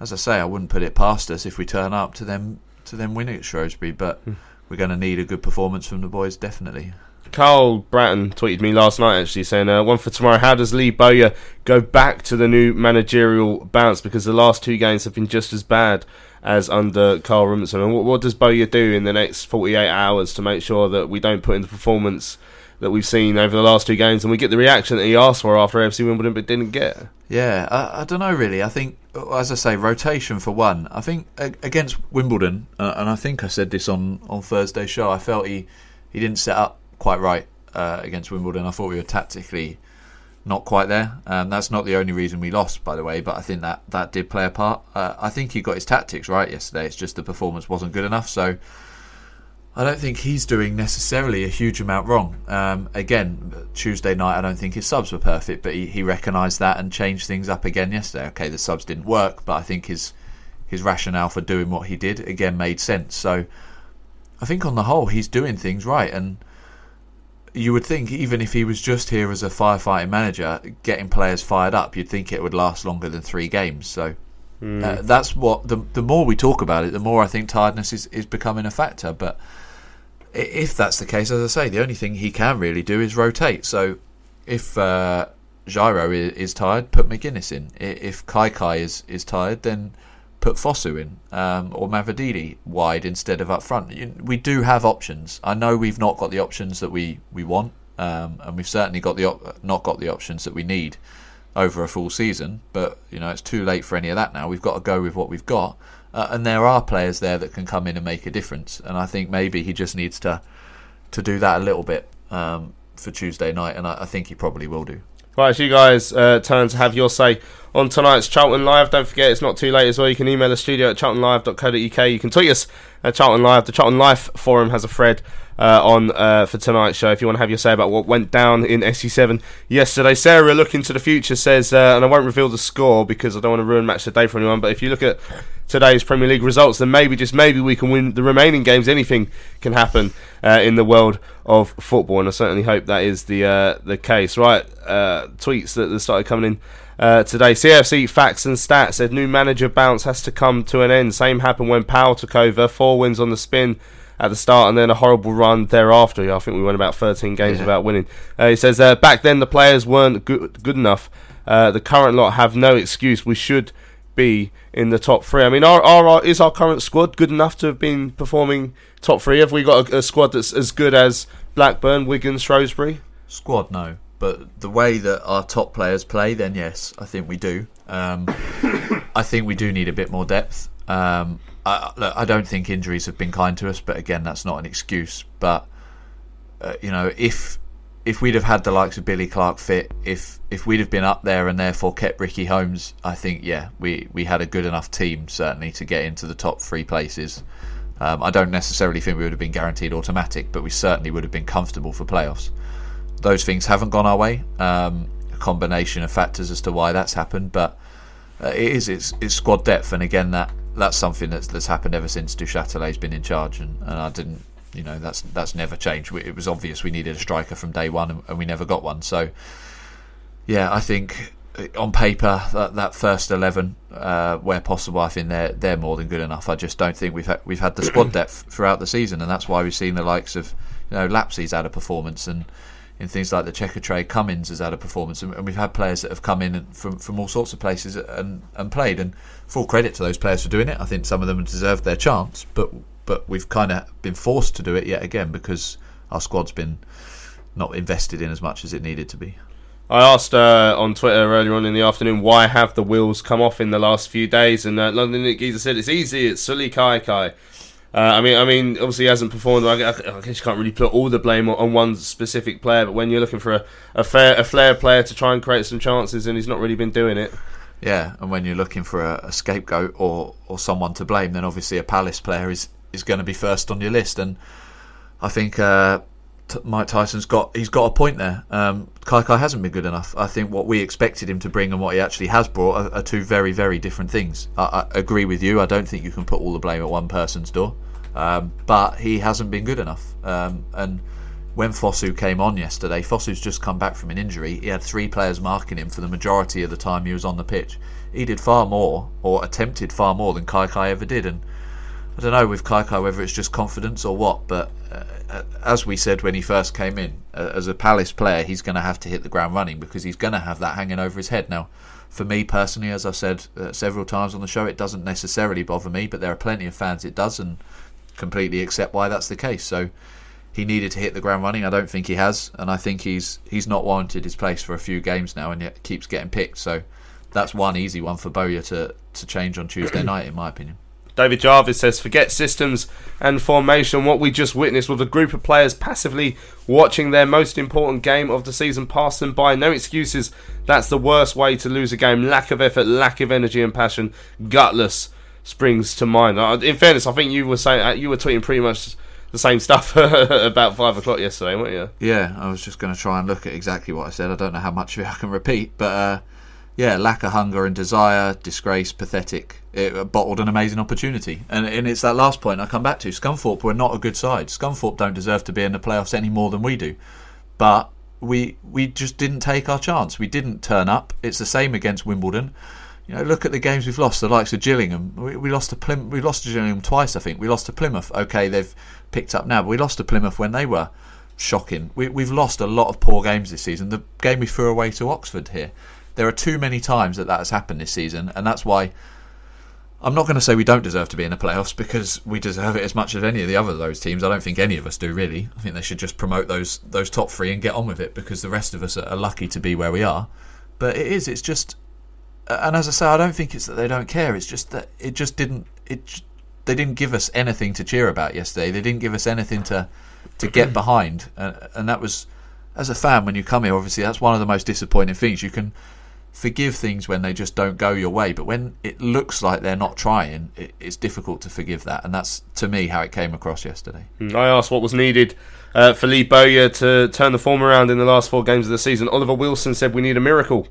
as I say, I wouldn't put it past us if we turn up to them to them winning at Shrewsbury, but hmm. we're going to need a good performance from the boys, definitely. Carl Bratton tweeted me last night actually saying, uh, one for tomorrow, how does Lee Bowyer go back to the new managerial bounce? Because the last two games have been just as bad as under Karl Robinson. And what, what does Bowyer do in the next 48 hours to make sure that we don't put in the performance that we've seen over the last two games and we get the reaction that he asked for after AFC Wimbledon but didn't get? Yeah, I, I don't know really. I think as I say, rotation for one. I think against Wimbledon, uh, and I think I said this on on Thursday's show. I felt he he didn't set up quite right uh, against Wimbledon. I thought we were tactically not quite there. Um, that's not the only reason we lost, by the way, but I think that that did play a part. Uh, I think he got his tactics right yesterday. It's just the performance wasn't good enough. So I don't think he's doing necessarily a huge amount wrong. Um, again, Tuesday night, I don't think his subs were perfect, but he, he recognised that and changed things up again yesterday. Okay, the subs didn't work, but I think his his rationale for doing what he did again made sense. So I think on the whole, he's doing things right. And you would think, even if he was just here as a firefighting manager, getting players fired up, you'd think it would last longer than three games. So. Mm. Uh, that's what the the more we talk about it, the more I think tiredness is, is becoming a factor. But if that's the case, as I say, the only thing he can really do is rotate. So if uh, Giro is, is, tired, put Magennis in. If Kaikai is, is tired, then put Fosu in um, or Mavididi wide instead of up front. We do have options. I know we've not got the options that we, we want, um, and we've certainly got the op- not got the options that we need over a full season. But you know, it's too late for any of that now. We've got to go with what we've got. Uh, and there are players there that can come in and make a difference. And I think maybe he just needs to to do that a little bit um, for Tuesday night, and I, I, think he probably will do. Right, so you guys uh, turn to have your say on tonight's Charlton Live. Don't forget, it's not too late as well. You can email the studio at charltonlive.co.uk. You can tweet us at Charlton Live. The Charlton Live Forum has a thread uh, on uh, for tonight's show if you want to have your say about what went down in SE7 yesterday. Sarah, looking to the future, says, uh, and I won't reveal the score because I don't want to ruin match the day for anyone, but if you look at today's Premier League results, then maybe, just maybe, we can win the remaining games. Anything can happen uh, in the world of football, and I certainly hope that is the uh, the case. Right, uh, tweets that, that started coming in. Uh, today. CFC facts and stats said new manager bounce has to come to an end. Same happened when Powell took over. Four wins on the spin at the start and then a horrible run thereafter. I think we went about 13 games yeah. without winning. Uh, he says uh, back then the players weren't good, good enough. Uh, the current lot have no excuse. We should be in the top three. I mean, is our current squad good enough to have been performing top three? Have we got a, a squad that's as good as Blackburn, Wigan, Shrewsbury? Squad, no but the way that our top players play, then yes, I think we do. Um, I think we do need a bit more depth. Um, I, look, I don't think injuries have been kind to us, but again, that's not an excuse. But uh, you know, if if we'd have had the likes of Billy Clark fit, if if we'd have been up there and therefore kept Ricky Holmes, I think yeah, we we had a good enough team certainly to get into the top three places. Um, I don't necessarily think we would have been guaranteed automatic, but we certainly would have been comfortable for playoffs those things haven't gone our way. Um, a combination of factors as to why that's happened, but uh, it is it's, it's squad depth, and again that that's something that's that's happened ever since Duchâtelet's been in charge, and, and I didn't you know that's that's never changed. It was obvious we needed a striker from day one, and, and we never got one. So yeah, I think uh, on paper that, that first eleven, uh, where possible, I think they're they're more than good enough. I just don't think we've had, we've had the squad depth throughout the season, and that's why we've seen the likes of you know Lapslie's had a performance and in things like the Checkatrade, Cummins has had a performance, and, we've had players that have come in from from all sorts of places and and played. And full credit to those players for doing it. I think some of them deserved their chance, but but we've kind of been forced to do it yet again because our squad's been not invested in as much as it needed to be. I asked uh, on Twitter earlier on in the afternoon why have the wheels come off in the last few days, and uh, London Geezer said it's easy. It's Sullay Kaikai. Uh, I mean, I mean, obviously he hasn't performed. I, guess you can't really put all the blame on, one specific player. But when you're looking for a, a fair, a flair player to try and create some chances, and he's not really been doing it. Yeah, and when you're looking for a, a scapegoat or or someone to blame, then obviously a Palace player is is going to be first on your list. And I think uh, T- Mike Tyson's got he's got a point there. Um, Kai hasn't been good enough. I think what we expected him to bring and what he actually has brought are, are two very very different things. I, I, agree with you. I don't think you can put all the blame at one person's door. Um, but he hasn't been good enough. Um, and when Fosu came on yesterday, Fosu's just come back from an injury. He had three players marking him for the majority of the time he was on the pitch. He did far more, or attempted far more, than Kaikai ever did. And I don't know with Kaikai whether it's just confidence or what, but uh, as we said when he first came in, uh, as a Palace player, he's going to have to hit the ground running because he's going to have that hanging over his head. Now, for me personally, as I've said uh, several times on the show, it doesn't necessarily bother me, but there are plenty of fans it does, and completely accept why that's the case. So he needed to hit the ground running. I don't think he has, and I think he's he's not warranted his place for a few games now, and yet keeps getting picked. So that's one easy one for Bowyer to to change on Tuesday night, in my opinion. David Jarvis says, forget systems and formation. What we just witnessed was a group of players passively watching their most important game of the season pass them by. No excuses. That's the worst way to lose a game. Lack of effort, lack of energy and passion. Gutless springs to mind. Uh, in fairness, I think you were saying uh, you were tweeting pretty much the same stuff about five o'clock yesterday, weren't you? Yeah, I was just going to try and look at exactly what I said. I don't know how much of it I can repeat, but uh, yeah, lack of hunger and desire, disgrace, pathetic. It bottled an amazing opportunity, and, and it's that last point I come back to. Scunthorpe were not a good side. Scunthorpe don't deserve to be in the playoffs any more than we do, but we we just didn't take our chance. We didn't turn up. It's the same against Wimbledon. You know, look at the games we've lost. The likes of Gillingham, we, we lost to Plymouth. We lost to Gillingham twice, I think. We lost to Plymouth. Okay, they've picked up now, but we lost to Plymouth when they were shocking. We, we've lost a lot of poor games this season. The game we threw away to Oxford here, there are too many times that that has happened this season, and that's why I'm not going to say we don't deserve to be in the playoffs because we deserve it as much as any of the other those teams. I don't think any of us do really. I think they should just promote those those top three and get on with it because the rest of us are lucky to be where we are. But it is. It's just and as I say, I don't think it's that they don't care. It's just that it just didn't. It they didn't give us anything to cheer about yesterday. They didn't give us anything to to get behind, and, and that was as a fan when you come here. Obviously, that's one of the most disappointing things. You can forgive things when they just don't go your way, but when it looks like they're not trying, it, it's difficult to forgive that, and that's to me how it came across yesterday. Hmm, I asked what was needed uh, for Lee Bowyer to turn the form around in the last four games of the season. Oliver Wilson said we need a miracle.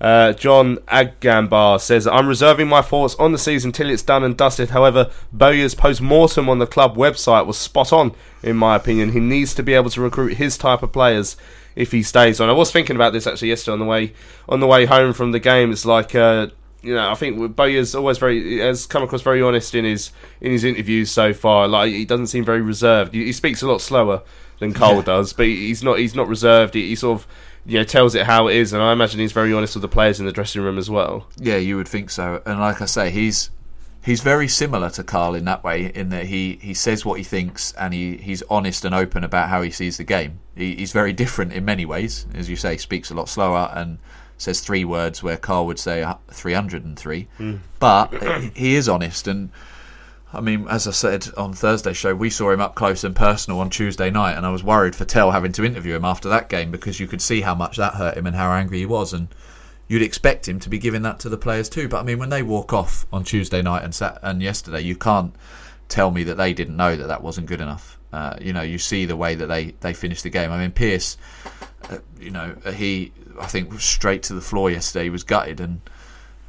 Uh, John Agambar says, I'm reserving my thoughts on the season till it's done and dusted. However, Bowyer's post mortem on the club website was spot on, in my opinion. He needs to be able to recruit his type of players if he stays on. I was thinking about this actually yesterday on the way on the way home from the game. It's like uh, you know, I think Bowyer's always very has come across very honest in his in his interviews so far. Like he doesn't seem very reserved. He, he speaks a lot slower than Cole yeah. does, but he's not he's not reserved. He, he sort of you know tells it how it is, and I imagine he's very honest with the players in the dressing room as well. Yeah, you would think so. And like I say, he's he's very similar to Karl in that way, in that he, he says what he thinks and he, he's honest and open about how he sees the game. He, he's very different in many ways, as you say, speaks a lot slower and says three words where Karl would say 303. Mm. But he is honest and I mean, as I said on Thursday show, we saw him up close and personal on Tuesday night, and I was worried for Tell having to interview him after that game because you could see how much that hurt him and how angry he was, and you'd expect him to be giving that to the players too. But I mean, when they walk off on Tuesday night and sat, and yesterday, you can't tell me that they didn't know that that wasn't good enough. Uh, you know, you see the way that they they finished the game. I mean, Pearce, uh, you know, he I think was straight to the floor yesterday. He was gutted and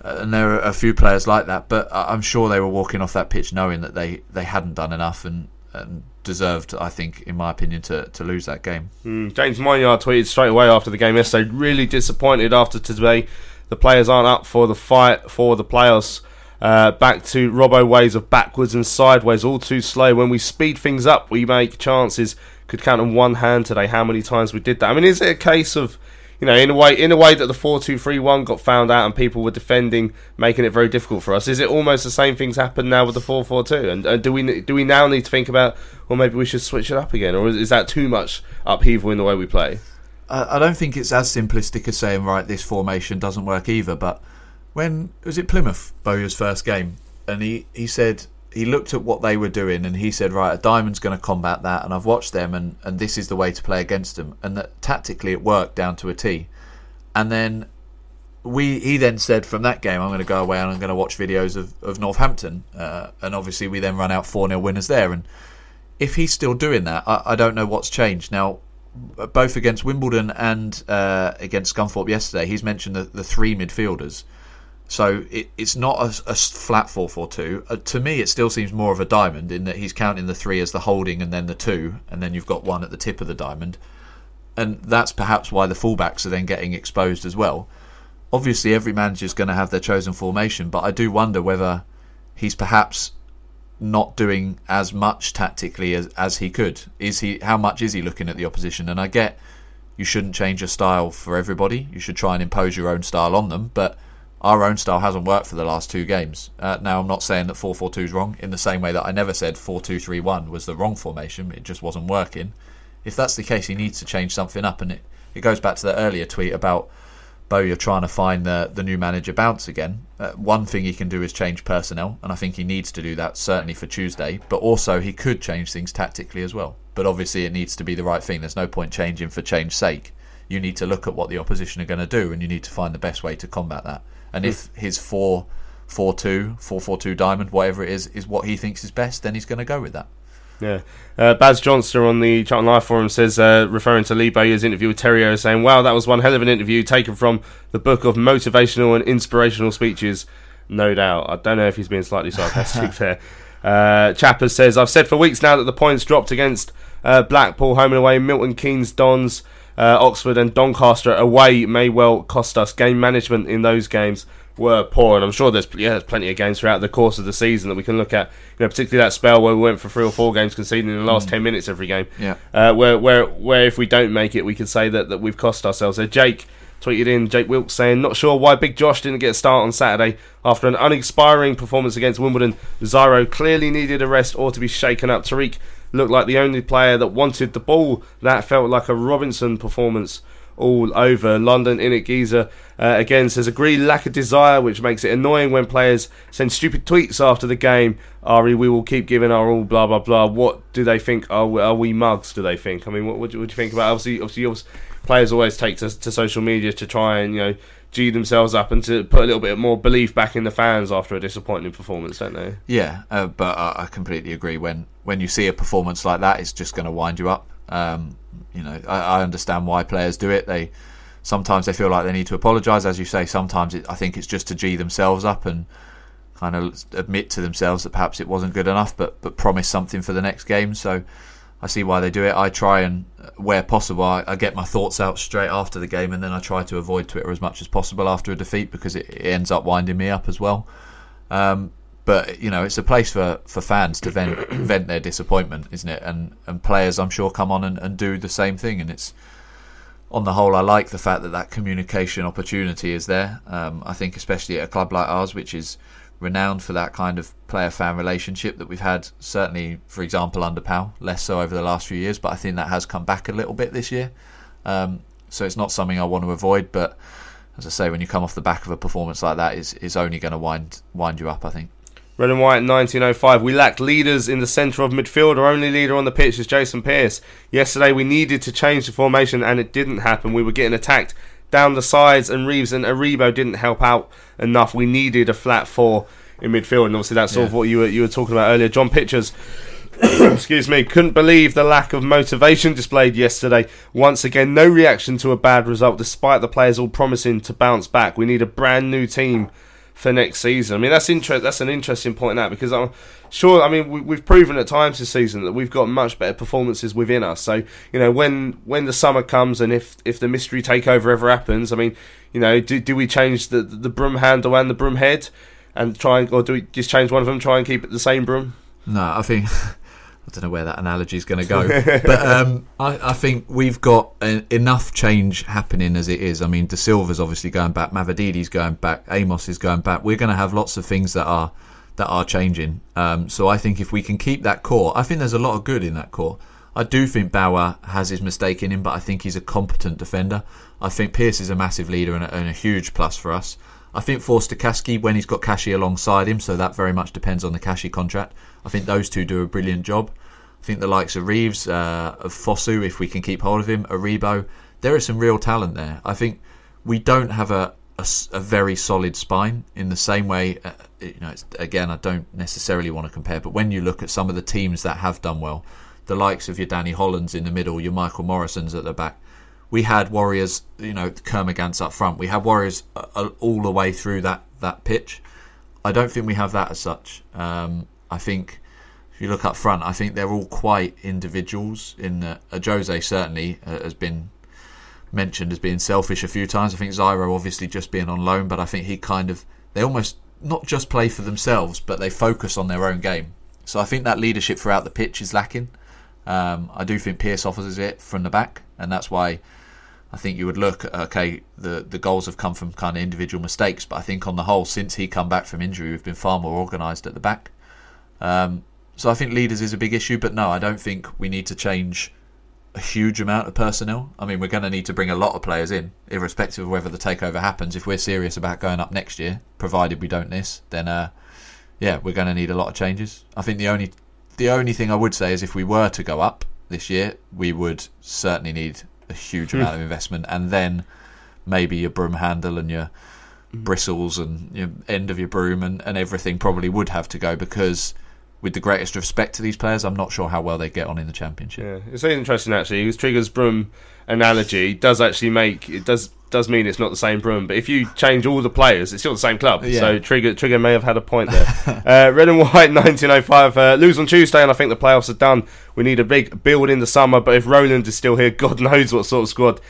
and there are a few players like that. But I'm sure they were walking off that pitch knowing that they, they hadn't done enough and, and deserved, I think, in my opinion, to, to lose that game. Mm, James Moynihan tweeted straight away after the game yesterday, really disappointed after today. The players aren't up for the fight for the playoffs. Uh, back to Robbo ways of backwards and sideways, all too slow. When we speed things up, we make chances. Could count on one hand today how many times we did that. I mean, is it a case of you know, in a way, in a way that the four two three one got found out and people were defending, making it very difficult for us. Is it almost the same things happen now with the four four two? And uh, do we do we now need to think about, well, maybe we should switch it up again, or is, that too much upheaval in the way we play? I, I don't think it's as simplistic as saying right, this formation doesn't work either. But when was it Plymouth Bowyer's first game, and he he said he looked at what they were doing and he said, right, a diamond's going to combat that, and I've watched them, and, and this is the way to play against them, and that tactically it worked down to a T. And then we he then said from that game, I'm going to go away and I'm going to watch videos of of Northampton, uh, and obviously we then run out four 0 winners there. And if he's still doing that, I, I don't know what's changed now. Both against Wimbledon and uh, against Scunthorpe yesterday, he's mentioned the, the three midfielders. So it, it's not a, a flat 4 4 2. Uh, to me, it still seems more of a diamond in that he's counting the three as the holding and then the two, and then you've got one at the tip of the diamond. And that's perhaps why the fullbacks are then getting exposed as well. Obviously, every manager's going to have their chosen formation, but I do wonder whether he's perhaps not doing as much tactically as, as he could. Is he? How much is he looking at the opposition? And I get you shouldn't change your style for everybody. You should try and impose your own style on them, but our own style hasn't worked for the last two games. Uh, now, I'm not saying that 4 4 2 is wrong, in the same way that I never said 4 2 3 1 was the wrong formation, it just wasn't working. If that's the case, he needs to change something up, and it, it goes back to the earlier tweet about Bowyer trying to find the, the new manager bounce again. Uh, one thing he can do is change personnel, and I think he needs to do that, certainly for Tuesday, but also he could change things tactically as well. But obviously, it needs to be the right thing. There's no point changing for change's sake. You need to look at what the opposition are going to do, and you need to find the best way to combat that. And if his 4 4 2, 4 4 2 diamond, whatever it is, is what he thinks is best, then he's going to go with that. Yeah. Uh, Baz Johnston on the Charlton Live forum says, uh, referring to Lee Bowyer's interview with Terrio, saying, Wow, that was one hell of an interview taken from the book of motivational and inspirational speeches. No doubt. I don't know if he's being slightly sarcastic there. Uh, Chappers says, I've said for weeks now that the points dropped against uh, Blackpool, home and away, Milton Keynes, Dons, uh, Oxford, and Doncaster away may well cost us. Game management in those games were poor, and I'm sure there's yeah, there's plenty of games throughout the course of the season that we can look at. You know, particularly that spell where we went for three or four games conceding in the last Mm. ten minutes every game. Yeah. Uh, where where where if we don't make it, we can say that, that we've cost ourselves. So Jake tweeted in Jake Wilkes saying, "Not sure why Big Josh didn't get a start on Saturday after an uninspiring performance against Wimbledon. Zyro clearly needed a rest or to be shaken up. Tariq looked like the only player that wanted the ball. That felt like a Robinson performance." All over London, Init Giza uh, again says agree lack of desire, which makes it annoying when players send stupid tweets after the game. Ari, we will keep giving our all, blah blah blah. What do they think? Are we, are we mugs? Do they think? I mean, what, what, do, you, what do you think about? Obviously, obviously, obviously, players always take to, to social media to try and you know g themselves up and to put a little bit more belief back in the fans after a disappointing performance, don't they? Yeah, uh, but I, I completely agree. When when you see a performance like that, it's just going to wind you up. Um, you know, I, I understand why players do it. They sometimes they feel like they need to apologise, as you say. Sometimes it, I think it's just to g themselves up and kind of admit to themselves that perhaps it wasn't good enough, but but promise something for the next game. So I see why they do it. I try and, where possible, I, I get my thoughts out straight after the game, and then I try to avoid Twitter as much as possible after a defeat because it, it ends up winding me up as well. Um, but you know, it's a place for, for fans to vent vent their disappointment, isn't it? And and players, I'm sure, come on and, and do the same thing. And it's on the whole, I like the fact that that communication opportunity is there. Um, I think, especially at a club like ours, which is renowned for that kind of player-fan relationship that we've had. Certainly, for example, under Powell, less so over the last few years, but I think that has come back a little bit this year. Um, so it's not something I want to avoid, but as I say, when you come off the back of a performance like that, is is only going to wind wind you up. I think. Red and White 1905. We lacked leaders in the centre of midfield. Our only leader on the pitch is Jason Pearce. Yesterday we needed to change the formation and it didn't happen. We were getting attacked down the sides and Reeves and Aribo didn't help out enough. We needed a flat four in midfield and obviously that's sort of what you were you were talking about earlier. John Pitchers excuse me, couldn't believe the lack of motivation displayed yesterday. Once again, no reaction to a bad result despite the players all promising to bounce back. We need a brand new team for next season. I mean, that's inter- that's an interesting point now because I'm sure. I mean, we, we've proven at times this season that we've got much better performances within us. So you know, when when the summer comes and if if the mystery takeover ever happens, I mean, you know, do do we change the the broom handle and the broom head and try and or do we just change one of them, try and keep it the same broom? No, I think I don't know where that analogy is going to go, but um, I, I, think we've got a, enough change happening as it is. I mean, Dasilva's obviously going back, Mavididi's going back, Amos is going back. We're going to have lots of things that are that are changing. Um, so I think if we can keep that core, I think there's a lot of good in that core. I do think Bauer has his mistake in him, but I think he's a competent defender. I think Pearce is a massive leader and a, and a huge plus for us. I think Forster-Caskey, when he's got Kashi alongside him, so that very much depends on the Kashi contract. I think those two do a brilliant job. I think the likes of Reeves, uh, of Fosu, if we can keep hold of him, Aribo, there is some real talent there. I think we don't have a, a, a very solid spine in the same way. Uh, you know, again, I don't necessarily want to compare, but when you look at some of the teams that have done well, the likes of your Danny Hollands in the middle, your Michael Morrisons at the back. We had Warriors, you know, Kermorgant's up front. We had Warriors uh, uh, all the way through that, that pitch. I don't think we have that as such. Um, I think if you look up front, I think they're all quite individuals. In uh, Jose certainly uh, has been mentioned as being selfish a few times. I think Zyro obviously just being on loan, but I think he kind of they almost not just play for themselves, but they focus on their own game. So I think that leadership throughout the pitch is lacking. Um, I do think Pearce offers it from the back, and that's why I think you would look. Okay, the the goals have come from kind of individual mistakes, but I think on the whole, since he come back from injury, we've been far more organised at the back. Um, so I think leaders is a big issue, but no, I don't think we need to change a huge amount of personnel. I mean, we're going to need to bring a lot of players in, irrespective of whether the takeover happens. If we're serious about going up next year, provided we don't miss, then uh, yeah, we're going to need a lot of changes. I think the only the only thing I would say is if we were to go up this year, we would certainly need a huge amount of hmm. investment, and then maybe your broom handle and your hmm. bristles and your end of your broom and, and everything probably would have to go because with the greatest respect to these players, I'm not sure how well they get on in the championship. Yeah, it's interesting actually. Because Trigger's broom analogy does actually make it does does mean it's not the same broom, but if you change all the players, it's still the same club. Yeah. So Trigger Trigger may have had a point there. uh, Red and White 1905 uh, lose on Tuesday, and I think the playoffs are done. We need a big build in the summer, but if Roland is still here, God knows what sort of squad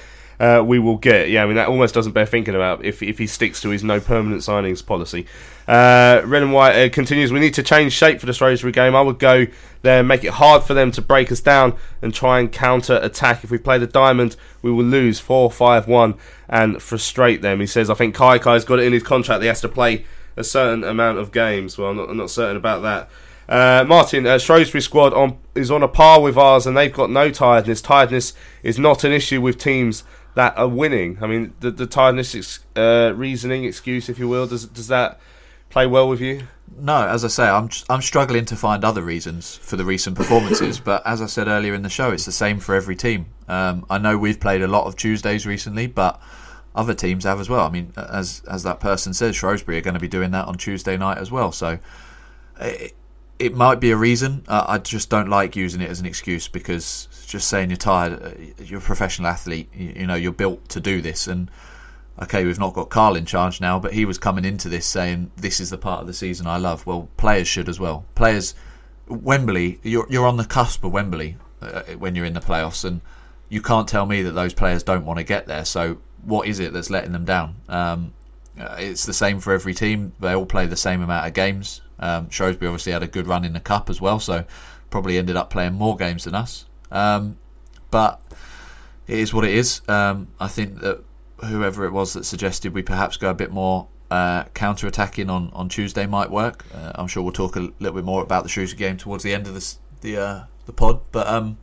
uh, we will get. Yeah, I mean that almost doesn't bear thinking about if if he sticks to his no permanent signings policy. Uh, Red and White uh, continues. We need to change shape for the Shrewsbury game. I would go there, and make it hard for them to break us down and try and counter attack. If we play the diamond, we will lose 4 5 1 and frustrate them. He says, I think Kaikai's got it in his contract. He has to play a certain amount of games. Well, I'm not, I'm not certain about that. Uh, Martin, uh, Shrewsbury squad on, is on a par with ours, and they've got no tiredness. Tiredness is not an issue with teams that are winning. I mean, the, the tiredness uh, reasoning, excuse, if you will, does does that play well with you? No, as I say, I'm I'm struggling to find other reasons for the recent performances. but as I said earlier in the show, it's the same for every team. Um, I know we've played a lot of Tuesdays recently, but other teams have as well. I mean, as as that person says, Shrewsbury are going to be doing that on Tuesday night as well. So. It, it might be a reason. Uh, I just don't like using it as an excuse because just saying you're tired. Uh, you're a professional athlete. You, you, know you're built to do this. And okay, we've not got Karl in charge now, but he was coming into this saying this is the part of the season I love. Well, players should as well. Players, Wembley. You're you're on the cusp of Wembley uh, when you're in the playoffs, and you can't tell me that those players don't want to get there. So what is it that's letting them down? Um, uh, it's the same for every team. They all play the same amount of games. Um, Shrewsbury obviously had a good run in the cup as well, so probably ended up playing more games than us. Um, but it is what it is. Um, I think that whoever it was that suggested we perhaps go a bit more uh, counter attacking on, on Tuesday might work. Uh, I'm sure we'll talk a little bit more about the Shrewsbury game towards the end of this, the uh, the pod. But um,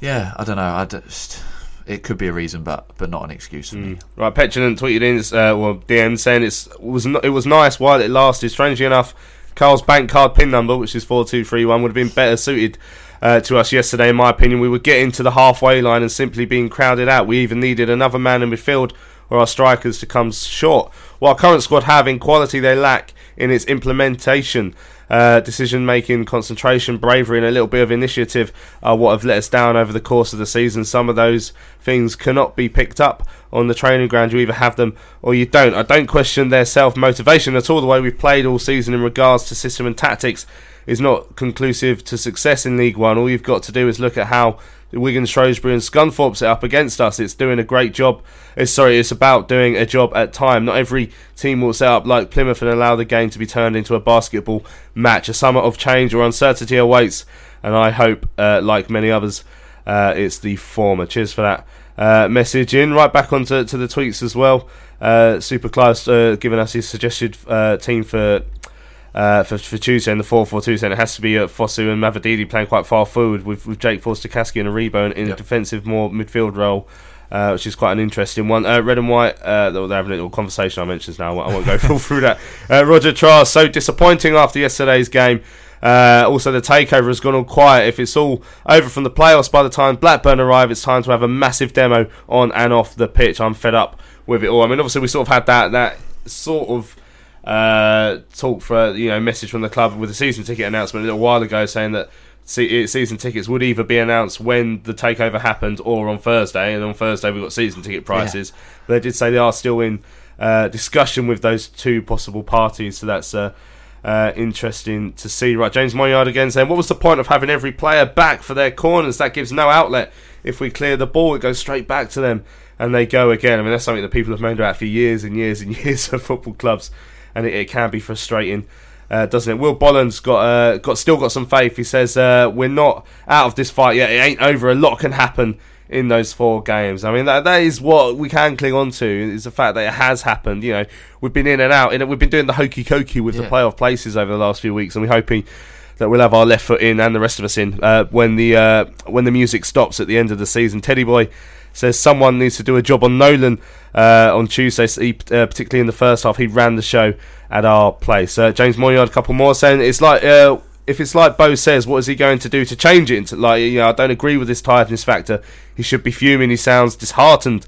yeah, I don't know. I just it could be a reason, but but not an excuse for mm. me. Right, Petulant tweeted in, uh, well, DM saying it's was it was nice while it lasted. Strangely enough, Karl's bank card pin number, which is four two three one, would have been better suited uh, to us yesterday, in my opinion. We were getting to the halfway line and simply being crowded out. We even needed another man in midfield or our strikers to come short. What our current squad have in quality, they lack in its implementation. Uh, decision making, concentration, bravery, and a little bit of initiative are what have let us down over the course of the season. Some of those things cannot be picked up on the training ground. You either have them or you don't. I don't question their self motivation at all. The way we've played all season in regards to system and tactics is not conclusive to success in League One. All you've got to do is look at how Wigan, Shrewsbury, and Scunthorpe set up against us. It's doing a great job. It's, sorry, it's about doing a job at time. Not every team will set up like Plymouth and allow the game to be turned into a basketball match. A summer of change or uncertainty awaits, and I hope, uh, like many others, uh, it's the former. Cheers for that uh, message in. Right back onto to the tweets as well. Uh, Superclass uh, giving us his suggested uh, team for uh, for, for Tuesday in the 4 4 2 and it has to be uh, Fosu and Mavididi playing quite far forward with, with Jake Forster-Caskey and Aribo in, in yep. a defensive, more midfield role. Uh, which is quite an interesting one. Uh, red and white, uh, they're having a little conversation I mentioned now. I won't go full through that. Uh, Roger Trask, so disappointing after yesterday's game. Uh, also, the takeover has gone all quiet. If it's all over from the playoffs by the time Blackburn arrive, it's time to have a massive demo on and off the pitch. I'm fed up with it all. I mean, obviously, we sort of had that that sort of uh, talk for you know message from the club with the season ticket announcement a little while ago, saying that season tickets would either be announced when the takeover happened or on Thursday, and on Thursday we've got season ticket prices. Yeah. But they did say they are still in uh, discussion with those two possible parties, so that's uh, uh, interesting to see. Right, James Moyard again saying, "What was the point of having every player back for their corners? That gives no outlet. If we clear the ball, it goes straight back to them." And they go again. I mean, that's something that people have moaned about for years and years and years of football clubs and it, it can be frustrating. Uh, doesn't it? Will Bolland's got uh, got still got some faith. He says uh, we're not out of this fight yet. It ain't over. A lot can happen in those four games. I mean that that is what we can cling on to is the fact that it has happened. You know, we've been in and out. and we've been doing the hokey cokey with yeah. the playoff places over the last few weeks, and we're hoping that we'll have our left foot in and the rest of us in uh, when the uh, when the music stops at the end of the season. Teddy boy says someone needs to do a job on Nolan uh, on Tuesday, he, uh, particularly in the first half. He ran the show at our place. Uh, James Moyard, a couple more saying it's like uh, if it's like Bo says, what is he going to do to change it? Like you know, I don't agree with this tiredness factor. He should be fuming. He sounds disheartened.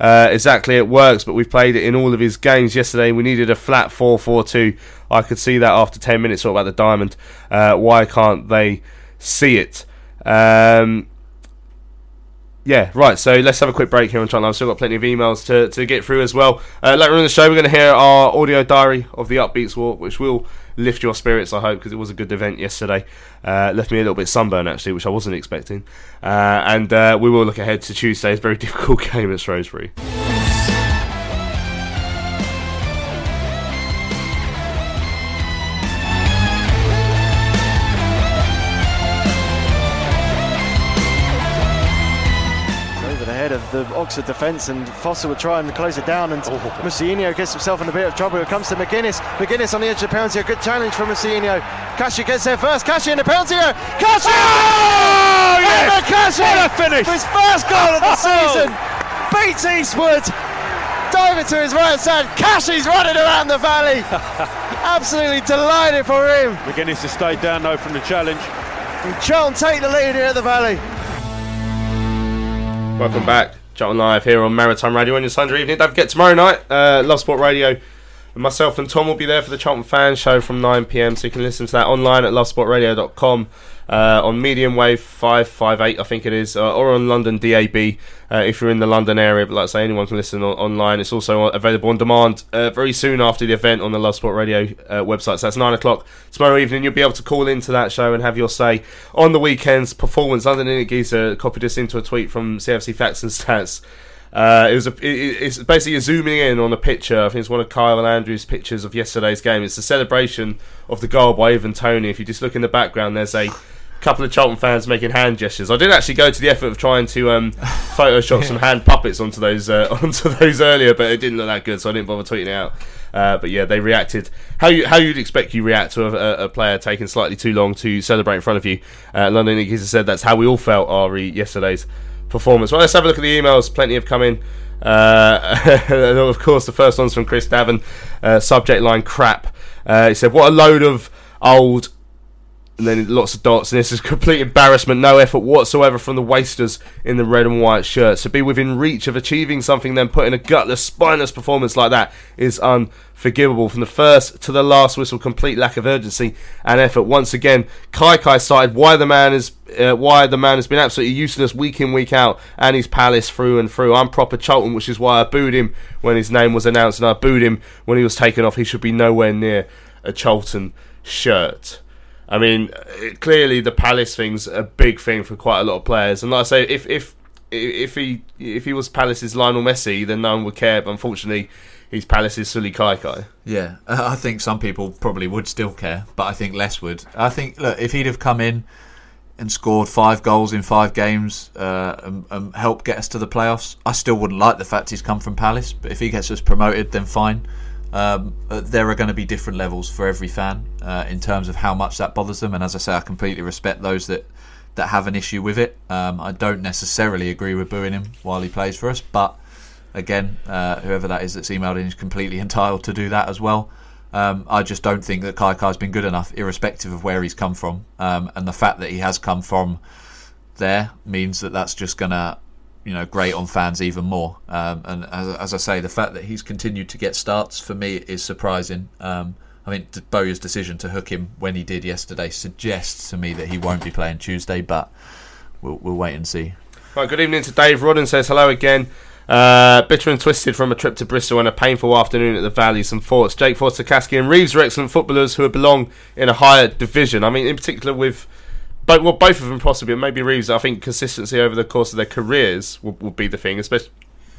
Uh, exactly, it works, but we've played it in all of his games yesterday. We needed a flat 4-4-2. I could see that after 10 minutes. Talk about the diamond. Uh, why can't they see it? Um, yeah, right. So let's have a quick break here on Channel. I've still got plenty of emails to, to get through as well. Uh, later in the show, we're going to hear our audio diary of the Upbeats Walk, which will lift your spirits, I hope, because it was a good event yesterday. Uh, left me a little bit sunburned, actually, which I wasn't expecting. Uh, and uh, we will look ahead to Tuesday's very difficult game at Shrewsbury. The Oxford defence, and Foster would try and close it down, and oh. gets himself in a bit of trouble. It comes to Magennis. Magennis on the edge of the penalty, a good challenge from Mousinho. Kashi gets there first. Kashi in the penalty area. Kashi! Oh, yes! Kashi! What a finish! His first goal of the oh. season. Beats Eastwood. Diving to his right side. Kashi's running around the valley. Absolutely delighted for him. Magennis has stayed down though from the challenge. And Charlton take the lead here at the valley. Welcome back. Charlton Live here on Maritime Radio on your Sunday evening. Don't forget, tomorrow night, uh, Love Sport Radio, myself and Tom will be there for the Charlton Fan Show from 9pm, so you can listen to that online at lovesportradio.com uh, on medium wave 558, I think it is, uh, or on London DAB uh, if you're in the London area. But like I say, anyone can listen on- online. It's also available on demand uh, very soon after the event on the Love Sport Radio uh, website. So that's 9 o'clock tomorrow evening. You'll be able to call into that show and have your say on the weekend's performance. London Geezer copied us into a tweet from CFC Facts and Stats. Uh, it was a, it, it's basically zooming in on a picture. I think it's one of Kyle and Andrews' pictures of yesterday's game. It's the celebration of the goal by Ivan Toney. If you just look in the background, there's a couple of Charlton fans making hand gestures. I did actually go to the effort of trying to um, Photoshop some hand puppets onto those uh, onto those earlier, but it didn't look that good, so I didn't bother tweeting it out. Uh, but yeah, they reacted how you how you'd expect you react to a, a player taking slightly too long to celebrate in front of you. Uh, London Iggy said that's how we all felt Ari yesterday's performance. Well, let's have a look at the emails. Plenty have come in. Uh, of course, the first one's from Chris Davin. Uh, subject line crap. Uh, he said, "What a load of old And then lots of dots, and this is complete embarrassment. No effort whatsoever from the wasters in the red and white shirts. To be within reach of achieving something, then put in a gutless, spineless performance like that is unforgivable. From the first to the last whistle, complete lack of urgency and effort. Once again, Kaikai started why the man is uh, why the man has been absolutely useless week in week out, and his Palace through and through. I'm proper Charlton, which is why I booed him when his name was announced, and I booed him when he was taken off. He should be nowhere near a Charlton shirt. I mean, clearly the Palace thing's a big thing for quite a lot of players, and like I say, if if if he if he was Palace's Lionel Messi, then no one would care. But unfortunately, he's Palace's Sullay Kaikai. Yeah, I think some people probably would still care, but I think less would. I think look, if he'd have come in and scored five goals in five games uh, and, and helped get us to the playoffs, I still wouldn't like the fact he's come from Palace. But if he gets us promoted, then fine. Um, uh, there are going to be different levels for every fan uh, in terms of how much that bothers them. And as I say, I completely respect those that that have an issue with it. Um, I don't necessarily agree with booing him while he plays for us, but again, uh, whoever that is that's emailed in is completely entitled to do that as well. Um, I just don't think that Kaikai's been good enough, irrespective of where he's come from. Um, and the fact that he has come from there means that that's just going to, you know, great on fans even more. Um, and as, as, I say, the fact that he's continued to get starts for me is surprising. Um, I mean, Bowyer's decision to hook him when he did yesterday suggests to me that he won't be playing Tuesday, but we'll, we'll wait and see. Right, good evening to Dave Rodden says hello again. Uh, bitter and twisted from a trip to Bristol and a painful afternoon at the Valley. Some thoughts. Jake Forster-Caskey and Reeves are excellent footballers who belong in a higher division. I mean, in particular with both, well, both of them possibly, and maybe Reeves. I think consistency over the course of their careers would, would be the thing, especially.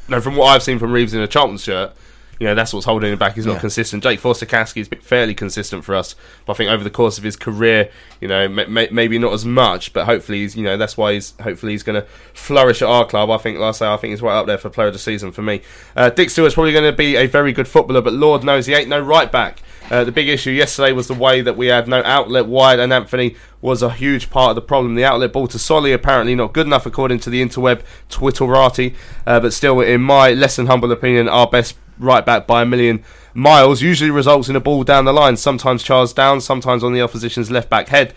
No, from what I've seen from Reeves in a Charlton shirt, you know, that's what's holding him back. He's not Yeah. consistent. Jake Forster-Caskey has been fairly consistent for us, but I think over the course of his career, you know, m- m- maybe not as much, but hopefully, he's, you know, that's why he's hopefully he's going to flourish at our club. I think, last I say, I think he's right up there for player of the season for me. Uh, Dijksteel's probably going to be a very good footballer, but Lord knows he ain't no right back. Uh, the big issue yesterday was the way that we had no outlet wide, and Anfernee was a huge part of the problem. The outlet ball to Solly apparently not good enough according to the interweb Twitterati, uh, but still, in my less than humble opinion, our best right back by a million miles usually results in a ball down the line. Sometimes Charles down, sometimes on the opposition's left back head.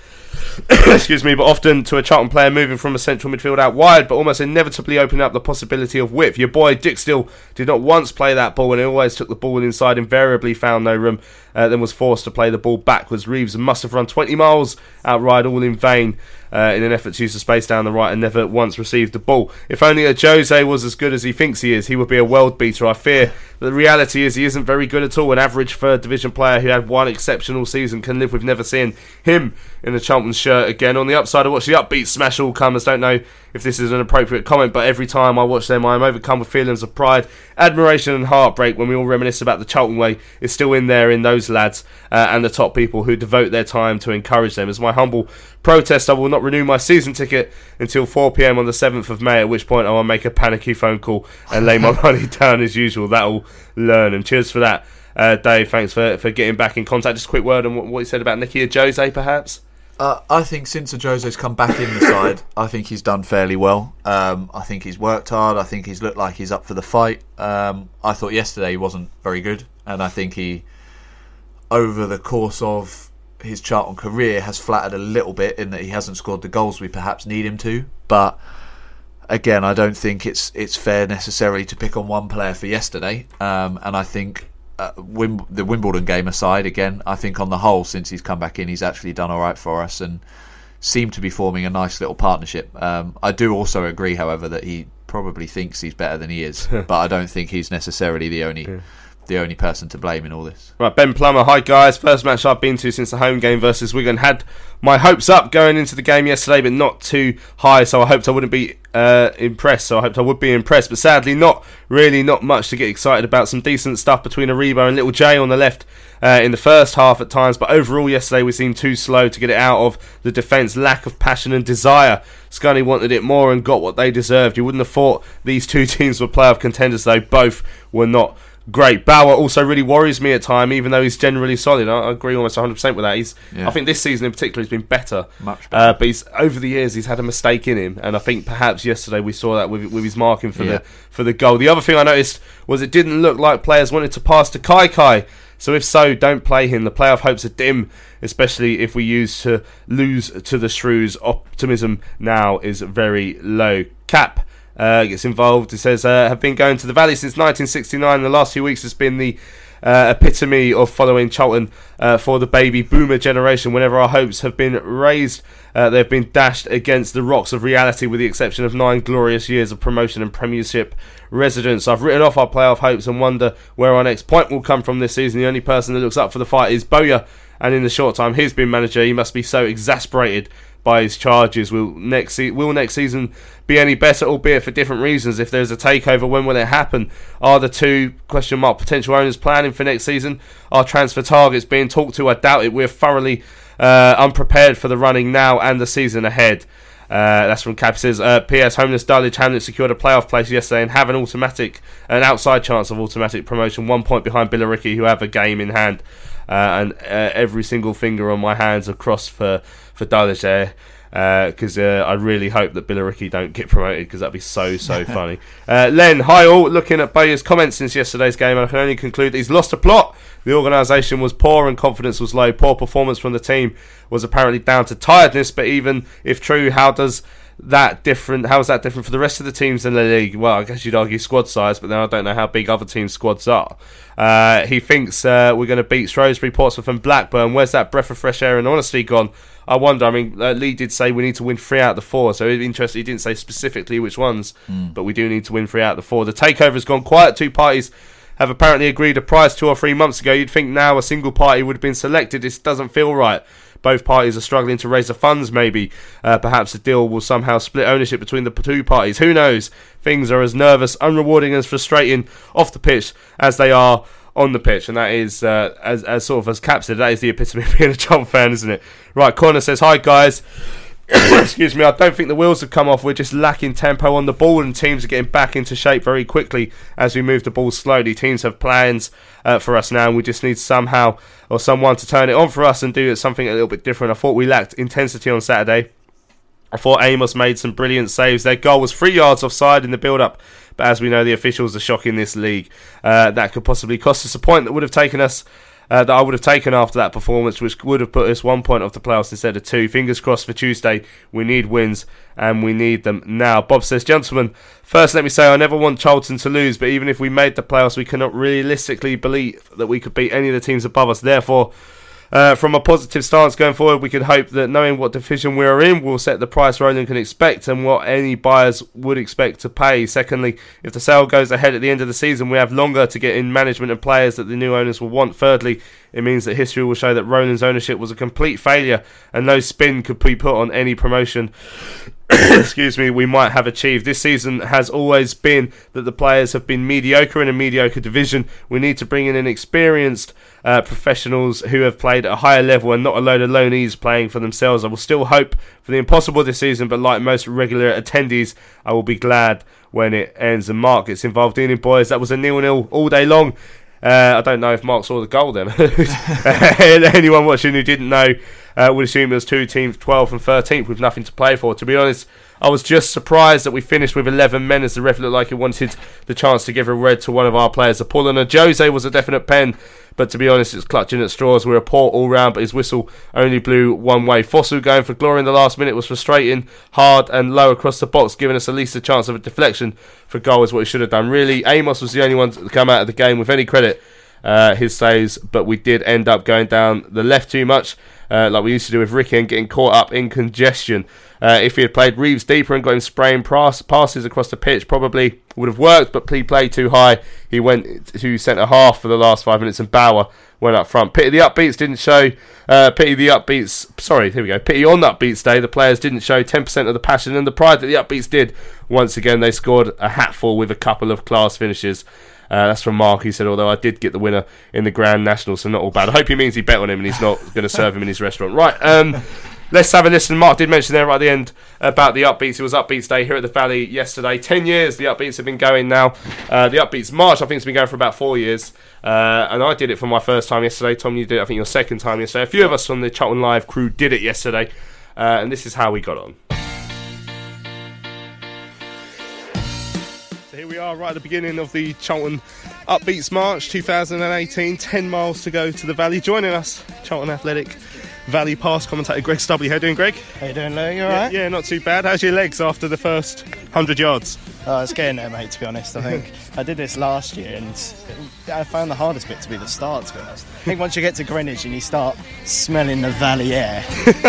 Excuse me, but often to a Charlton player moving from a central midfield out wide, but almost inevitably opening up the possibility of width. Your boy Dijksteel did not once play that ball and he always took the ball inside, invariably found no room, uh, then was forced to play the ball backwards. Reeves must have run 20 miles outright, all in vain. Uh, in an effort to use the space down the right and never once received the ball. If only Ajose was as good as he thinks he is, he would be a world beater. I fear the reality is he isn't very good at all. An average third division player who had one exceptional season can live with never seeing him in a Charlton shirt again. On the upside, I watch the upbeat smash all comers. Don't know if this is an appropriate comment, but every time I watch them, I am overcome with feelings of pride, admiration, and heartbreak when we all reminisce about the Charlton way is still in there in those lads uh, and the top people who devote their time to encourage them. As my humble protest, I will not renew my season ticket until 4 pm on the 7th of May, at which point I will make a panicky phone call and lay my money down as usual. That'll learn. And cheers for that, uh, Dave. Thanks for, for getting back in contact. Just a quick word on what, what you said about Nicky Jose, perhaps. Uh, I think since Jose's come back in the side, I think he's done fairly well. Um, I think he's worked hard. I think he's looked like he's up for the fight. Um, I thought yesterday he wasn't very good, and I think he, over the course of his chart Charlton career, has flattered a little bit in that he hasn't scored the goals we perhaps need him to. But again, I don't think it's it's fair necessarily to pick on one player for yesterday. Um, and I think uh, Wim- the Wimbledon game aside, again, I think on the whole, since he's come back in, he's actually done all right for us and seemed to be forming a nice little partnership. Um, I do also agree, however, that he probably thinks he's better than he is, but I don't think he's necessarily the only the only person to blame in all this. Right, Ben Plummer. Hi guys. First match I've been to since the home game versus Wigan. Had my hopes up going into the game yesterday, but not too high. So I hoped I wouldn't be uh, impressed. So I hoped I would be impressed, but sadly, not really. Not much to get excited about. Some decent stuff between Aribo and Little J on the left uh, in the first half at times, but overall yesterday we seemed too slow to get it out of the defence. Lack of passion and desire. Scunny wanted it more and got what they deserved. You wouldn't have thought these two teams were playoff contenders, though. Both were not great. Bauer also really worries me at time, even though he's generally solid. I I agree almost 100% with that. He's, Yeah. I think this season in particular he's been better. Much Uh, but he's over the years he's had a mistake in him, and I think perhaps yesterday we saw that with with his marking for Yeah. the for the goal. The other thing I noticed was it didn't look like players wanted to pass to Kaikai. So if so, don't play him. The playoff hopes are dim, especially if we use to lose to the Shrews. Optimism now is very low. Cap uh, gets involved. He says, uh, have been going to the Valley since 1969. The last few weeks has been the uh, epitome of following Charlton uh, for the baby boomer generation. Whenever our hopes have been raised, uh, they've been dashed against the rocks of reality, with the exception of nine glorious years of promotion and Premiership residence. I've written off our playoff hopes and wonder where our next point will come from this season. The only person that looks up for the fight is Bowyer, and in the short time he's been manager, he must be so exasperated by his charges. Will next se- will next season be any better, albeit for different reasons? If there's a takeover, when will it happen? Are the two question mark potential owners planning for next season? Are transfer targets being talked to? I doubt it. We're thoroughly uh, unprepared for the running now and the season ahead. Uh, that's from Cap says. Uh, P.S. Homeless Dulwich Hamlet secured a playoff place yesterday and have an automatic, an outside chance of automatic promotion. One point behind Billericay, who have a game in hand, uh, and uh, every single finger on my hands are crossed for for there. Because uh, I really hope that Billericay don't get promoted because that'd be so so funny. Uh, Len, hi all. Looking at Bowyer's comments since yesterday's game, I can only conclude that he's lost a plot. The organisation was poor and confidence was low. Poor performance from the team was apparently down to tiredness. But even if true, how does that different? How is that different for the rest of the teams in the league? Well, I guess you'd argue squad size, but then I don't know how big other teams' squads are. Uh, he thinks uh, we're going to beat Shrewsbury, Portsmouth, and Blackburn. Where's that breath of fresh air and honesty gone? I wonder. I mean, uh, Lee did say we need to win three out of the four, so interesting. He didn't say specifically which ones, Mm. but we do need to win three out of the four. The takeover has gone quiet. Two parties have apparently agreed a price two or three months ago. You'd think now a single party would have been selected. This doesn't feel right. Both parties are struggling to raise the funds, maybe. Uh, perhaps a deal will somehow split ownership between the two parties. Who knows? Things are as nervous, unrewarding, and as frustrating off the pitch as they are on the pitch. And that is, uh, as, as sort of as Cap said, that is the epitome of being a Charlton fan, isn't it? Right, Corner says, Hi, guys. Excuse me, I don't think the wheels have come off. We're just lacking tempo on the ball, and teams are getting back into shape very quickly as we move the ball slowly. Teams have plans uh, for us now, and we just need somehow or someone to turn it on for us and do something a little bit different. I thought we lacked intensity on Saturday. I thought Amos made some brilliant saves. Their goal was three yards offside in the build up, but as we know, the officials are shocking this league. Uh, that could possibly cost us a point that would have taken us. Uh, that I would have taken after that performance, which would have put us one point off the playoffs instead of two. Fingers crossed for Tuesday. We need wins and we need them now. Bob says, Gentlemen, first let me say I never want Charlton to lose, but even if we made the playoffs, we cannot realistically believe that we could beat any of the teams above us. Therefore, uh, from a positive stance going forward, we can hope that knowing what division we are in will set the price Roland can expect and what any buyers would expect to pay. Secondly, if the sale goes ahead at the end of the season, we have longer to get in management and players that the new owners will want. Thirdly, it means that history will show that Roland's ownership was a complete failure and no spin could be put on any promotion. excuse me, we might have achieved. This season has always been that the players have been mediocre in a mediocre division. We need to bring in an experienced uh, professionals who have played at a higher level and not a load of loanees playing for themselves. I will still hope for the impossible this season, but like most regular attendees, I will be glad when it ends. And Mark gets involved in it, boys. That was a nil-nil all day long. Uh, I don't know if Mark saw the goal then. Anyone watching who didn't know uh, would assume it was two teams, 12th and 13th, with nothing to play for. To be honest, I was just surprised that we finished with 11 men as the ref looked like he wanted the chance to give a red to one of our players. The pull on Ajose was a definite pen, but to be honest, it's clutching at straws. We're a poor all round, but his whistle only blew one way. Fosu going for glory in the last minute was frustrating, hard and low across the box, giving us at least a chance of a deflection for goal is what he should have done. Really, Amos was the only one to come out of the game with any credit. Uh, his saves, but we did end up going down the left too much, uh, like we used to do with Ricky, and getting caught up in congestion. Uh, if he had played Reeves deeper and got him spraying pass- passes across the pitch, probably would have worked, but he played too high. He went to centre half for the last five minutes, and Bauer went up front. Pity the upbeats didn't show. Uh, pity the upbeats. Sorry, here we go. Pity on upbeats day. The players didn't show 10% of the passion and the pride that the upbeats did. Once again, they scored a hatful with a couple of class finishes. Uh, that's from Mark. He said, although I did get the winner in the Grand National, so not all bad. I hope he means he bet on him and he's not going to serve him in his restaurant. Right. Um, let's have a listen. Mark did mention there right at the end about the upbeats. It was upbeats day here at the Valley yesterday. Ten years the upbeats have been going now. Uh, the upbeats March I think it's been going for about four years. Uh, and I did it for my first time yesterday. Tom, you did it, I think your second time yesterday. A few of us from the Charlton Live crew did it yesterday. Uh, and this is how we got on. So here we are, right at the beginning of the Charlton Upbeats March 2018, 10 miles to go to the Valley. Joining us, Charlton Athletic Valley Pass commentator Greg Stubbley. How you doing, Greg? How you doing, Lou? You Yeah, alright? yeah, not too bad. How's your legs after the first 100 yards? Oh, it's getting there, mate, to be honest. I think I did this last year and I found the hardest bit to be the start, to be honest. I think once you get to Greenwich and you start smelling the valley air,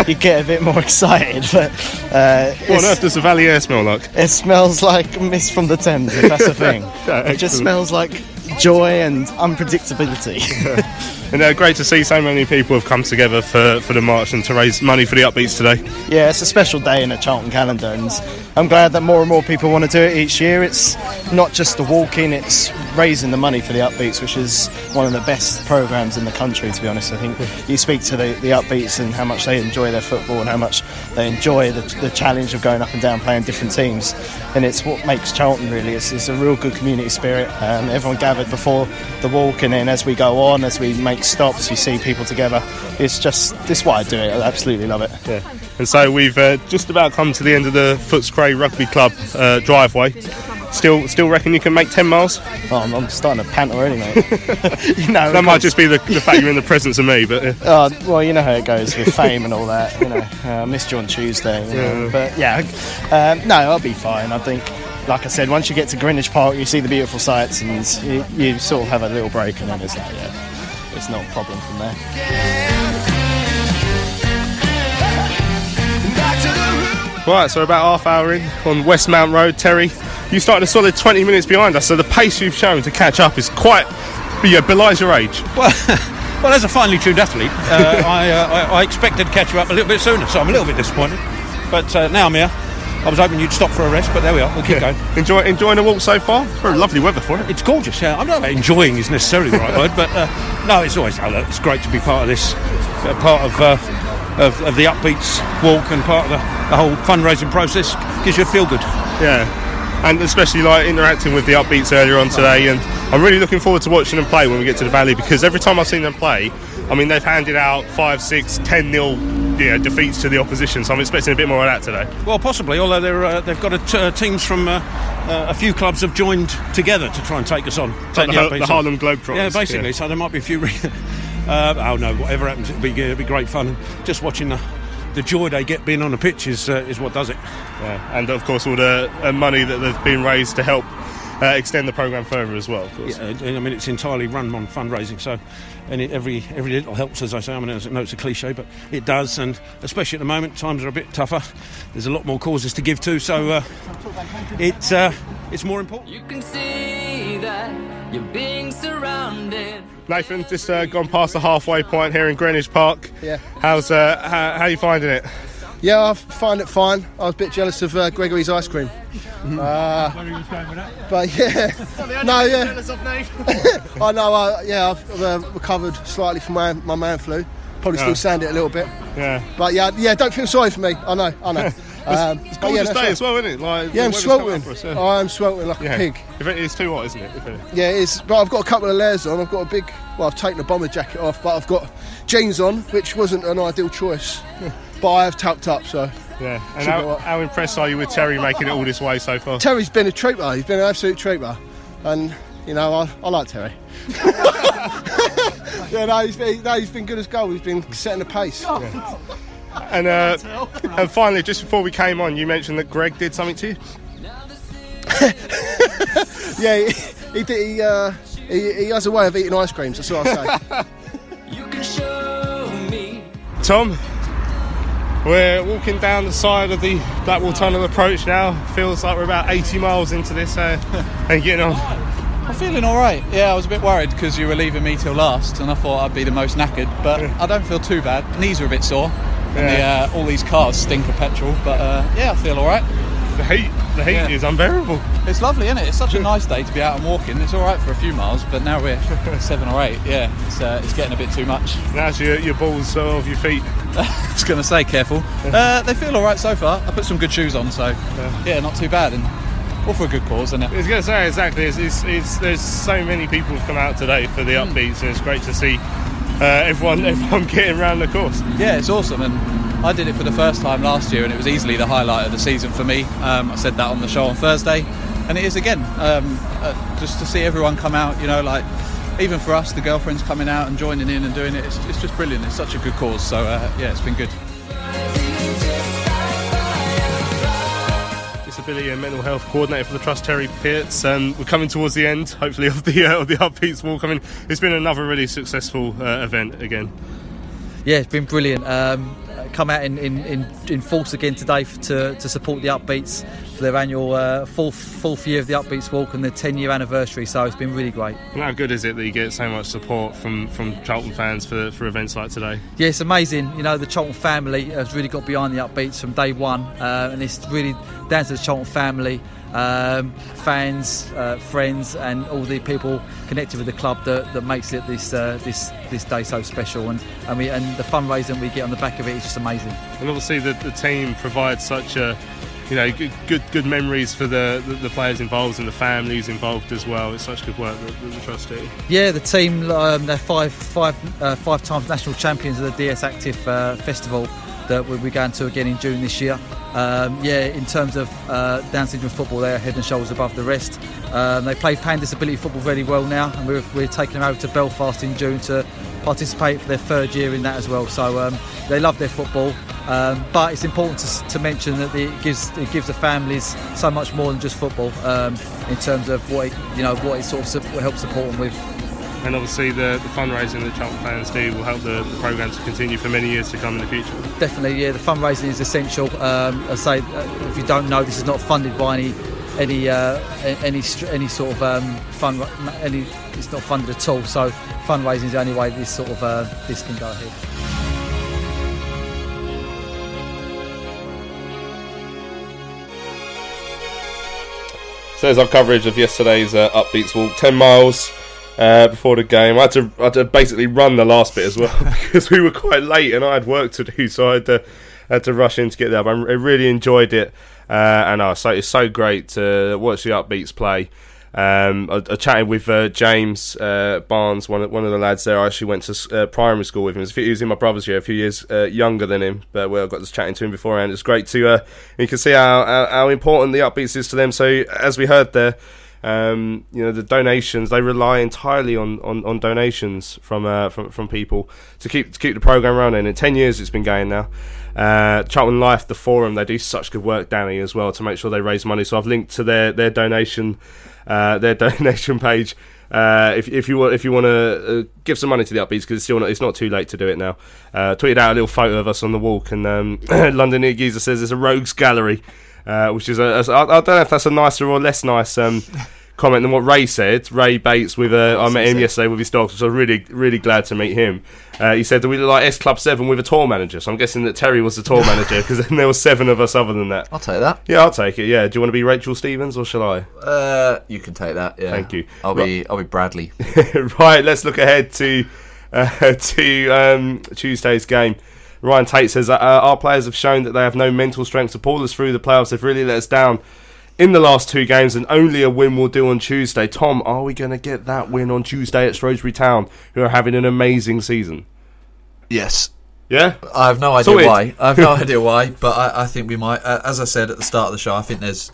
you get a bit more excited. But uh, What on earth does the Valley air smell like? it smells like mist from the Thames, if that's the thing. Yeah, it just smells like joy and unpredictability. And uh, great to see so many people have come together for, for the march and to raise money for the Upbeats today. Yeah, it's a special day in the Charlton calendar, and I'm glad that more and more people want to do it each year. It's not just the walking; it's raising the money for the Upbeats, which is one of the best programs in the country. To be honest, I think you speak to the, the Upbeats and how much they enjoy their football and how much they enjoy the, the challenge of going up and down playing different teams, and it's what makes Charlton really. It's, it's a real good community spirit. Um, everyone gathered before the walk, and then as we go on, as we make stops, you see people together. It's just this is why I do it. I absolutely love it. Yeah. And so we've uh, just about come to the end of the Footscray Rugby Club uh, driveway. Still, still reckon you can make 10 miles? Oh, I'm, I'm starting to pant already, mate. you know, that might just be the, the fact you're in the presence of me, but uh, Uh, well, you know how it goes with fame and all that. You know, uh, I missed you on Tuesday. You know, Yeah. But yeah, um, no, I'll be fine. I think, like I said, once you get to Greenwich Park, you see the beautiful sights, and you, you sort of have a little break, and then it's like, yeah, it's not a problem from there. Right, so about half hour in on Westmount Road. Terry, you started a solid 20 minutes behind us, so the pace you've shown to catch up is quite, yeah, belies your age. Well, well, as a finely tuned athlete, uh, I, uh, I, I expected to catch you up a little bit sooner, so I'm a little bit disappointed. But uh, now I'm here. I was hoping you'd stop for a rest, but there we are. We'll keep Yeah. going. Enjoy, enjoying the walk so far? Very lovely weather for it. It's gorgeous. Yeah, I'm not enjoying is necessarily the right word, but uh, no, it's always oh, look, it's great to be part of this, uh, part of, uh, of of the upbeats walk and part of the, the whole fundraising process. Gives you a feel good. Yeah. And especially like interacting with the upbeats earlier on today, and I'm really looking forward to watching them play when we get to the Valley because every time I've seen them play, I mean they've handed out five, six, ten nil, yeah, defeats to the opposition. So I'm expecting a bit more of that today. Well, possibly, although they're, uh, they've got t- uh, teams from uh, uh, a few clubs have joined together to try and take us on. Take the Har- the. Harlem Globetrotters, Yeah, basically. yeah. So there might be a few. Re- uh, oh no, whatever happens, it'll be, it'll be great fun. Just watching the, the joy they get being on the pitch is, uh, is what does it. Yeah. And of course all the uh, money that they've been raised to help uh, extend the program further as well. Of course. Yeah, I mean, it's entirely run on fundraising, so and it, every every little helps, as I say. I mean, I know it's a cliche, but it does, and especially at the moment, times are a bit tougher. There's a lot more causes to give to, so uh, it's uh, it's more important. You can see that you're being surrounded. Nathan, just uh, gone past the halfway point here in Greenwich Park. Yeah. How's uh, how, how you finding it? Yeah, I find it fine. I was a bit jealous of uh, Gregory's ice cream. Uh, but yeah, no, yeah. I know. Uh, yeah, I've uh, recovered slightly from my, my man flu. Probably Yeah. still sand it a little bit. Yeah. But yeah, yeah. Don't feel sorry for me. I know. I know. Um, It's gorgeous that's day right. as well, isn't it? Like, Yeah, I'm sweltering. us, yeah. I am sweltering like Yeah. a pig. If it is too hot, isn't it? It- Yeah, it is. But I've got a couple of layers on. I've got a big. Well, I've taken the bomber jacket off, but I've got jeans on, which wasn't an ideal choice. But I have tucked up, so. Yeah. And how, how impressed are you with Terry making it all this way so far? Terry's been a trooper. He's been an absolute trooper, and you know I, I like Terry. yeah, no, he's been, no, he's been good as gold. He's been setting the pace. And uh, and finally, just before we came on, you mentioned that Greg did something to you. yeah, he, he, did- he, uh, he, he has a way of eating ice creams. That's what I say. You can show me. Tom, we're walking down the side of the Blackwall Tunnel approach now. Feels like we're about 80 miles into this uh, and getting on. I'm feeling all right. Yeah, I was a bit worried because you were leaving me till last, and I thought I'd be the most knackered. But I don't feel too bad. Knees are a bit sore, and the, uh, all these cars stink of petrol. But uh, yeah, I feel all right. The heat, the heat is unbearable. It's lovely, isn't it? It's such a nice day to be out and walking. It's all right for a few miles, but now we're seven or eight. Yeah, it's, uh, it's getting a bit too much. Now's your, your balls uh, off your feet. I was going to say, careful. Uh, they feel all right so far. I put some good shoes on, so yeah, not too bad. And all for a good cause, isn't it? I was going to say exactly. It's, it's, it's, there's so many people who've come out today for the Hmm. upbeats, and it's great to see uh, everyone everyone getting around the course. Yeah, it's awesome, and I did it for the first time last year, and it was easily the highlight of the season for me. Um, I said that on the show on Thursday, and it is again. Um, uh, just to see everyone come out, you know, like even for us, the girlfriends coming out and joining in and doing it, it's, it's just brilliant. It's such a good cause. So uh, yeah, it's been good. Disability and mental health coordinator for the trust, Terry Pitts. Um, we're coming towards the end, hopefully, of the uh, of the upbeats walk. I mean, it's been another really successful uh, event again. Yeah, it's been brilliant. Um, come out in, in, in, in force again today to, to support the Upbeats for their annual uh, fourth fourth year of the Upbeats Walk and their 10 year anniversary. So it's been really great. And how good is it that you get so much support from, from Charlton fans for, for events like today? Yeah, it's amazing. You know, the Charlton family has really got behind the Upbeats from day one, uh, and it's really down to the Charlton family. Um, fans, uh, friends, and all the people connected with the club that, that makes it this uh, this this day so special, and and, we, and the fundraising we get on the back of it is just amazing. And obviously, the, the team provides such a you know good good, good memories for the, the, the players involved and the families involved as well. It's such good work that the, the trust do. Yeah, the team um, they're five five uh, five times national champions of the DS Active uh, Festival that we'll be going to again in June this year. Um, yeah, in terms of uh, Down syndrome football, they're head and shoulders above the rest. Um, they play pan disability football very well now, and we're, we're taking them over to Belfast in June to participate for their third year in that as well. So um, they love their football, um, but it's important to, to mention that it gives it gives the families so much more than just football um, in terms of what it, you know what it sort of helps support them with. And obviously, the, the fundraising that Charlton fans do will help the, the programme to continue for many years to come in the future. Definitely, yeah. The fundraising is essential. Um, I say, uh, if you don't know, this is not funded by any any uh, any any sort of um, fund. Any it's not funded at all. So fundraising is the only way this sort of uh, this can go ahead. So there's our coverage of yesterday's uh, Upbeats Walk, 10 miles uh, before the game. I had, to, I had to basically run the last bit as well because we were quite late and I had work to do, so I had to, had to rush in to get there. But I really enjoyed it, uh, and uh, so it's so great to watch the Upbeats play. Um, I, I chatted with uh, James uh, Barnes, one of, one of the lads there. I actually went to uh, primary school with him. He was in my brother's year, a few years uh, younger than him, but we got to chatting to him beforehand. It's great to uh, you can see how, how how important the upbeats is to them. So as we heard there, um, you know the donations they rely entirely on, on, on donations from uh, from from people to keep to keep the program running. In ten years, it's been going now. Uh, Charlton Life, the forum, they do such good work, Danny, as well to make sure they raise money. So I've linked to their their donation uh, their donation page. Uh, if, if you want if you want to uh, give some money to the upbeats because it's still not, it's not too late to do it now. Uh, tweeted out a little photo of us on the walk and um, London Geezer says it's a rogues gallery, uh, which is a, a I I don't know if that's a nicer or less nice um, comment than what Ray said. Ray Bates with uh, I met him yesterday with his dogs, so I was really really glad to meet him. Uh, he said that we look like S Club Seven with a tour manager, so I'm guessing that Terry was the tour manager because then there were seven of us other than that. I'll take that. Yeah, I'll take it. Yeah, do you want to be Rachel Stevens or shall I? Uh, you can take that. Yeah. Thank you. I'll be I'll be Bradley. right, let's look ahead to uh, to um, Tuesday's game. Ryan Tate says that uh, our players have shown that they have no mental strength to pull us through the playoffs. They've really let us down in the last two games, and only a win will do on Tuesday. Tom, are we going to get that win on Tuesday at Shrewsbury Town, who are having an amazing season? Yes. Yeah? I have no idea Sorted. why. I have no idea why, but I, I think we might. Uh, as I said at the start of the show, I think there's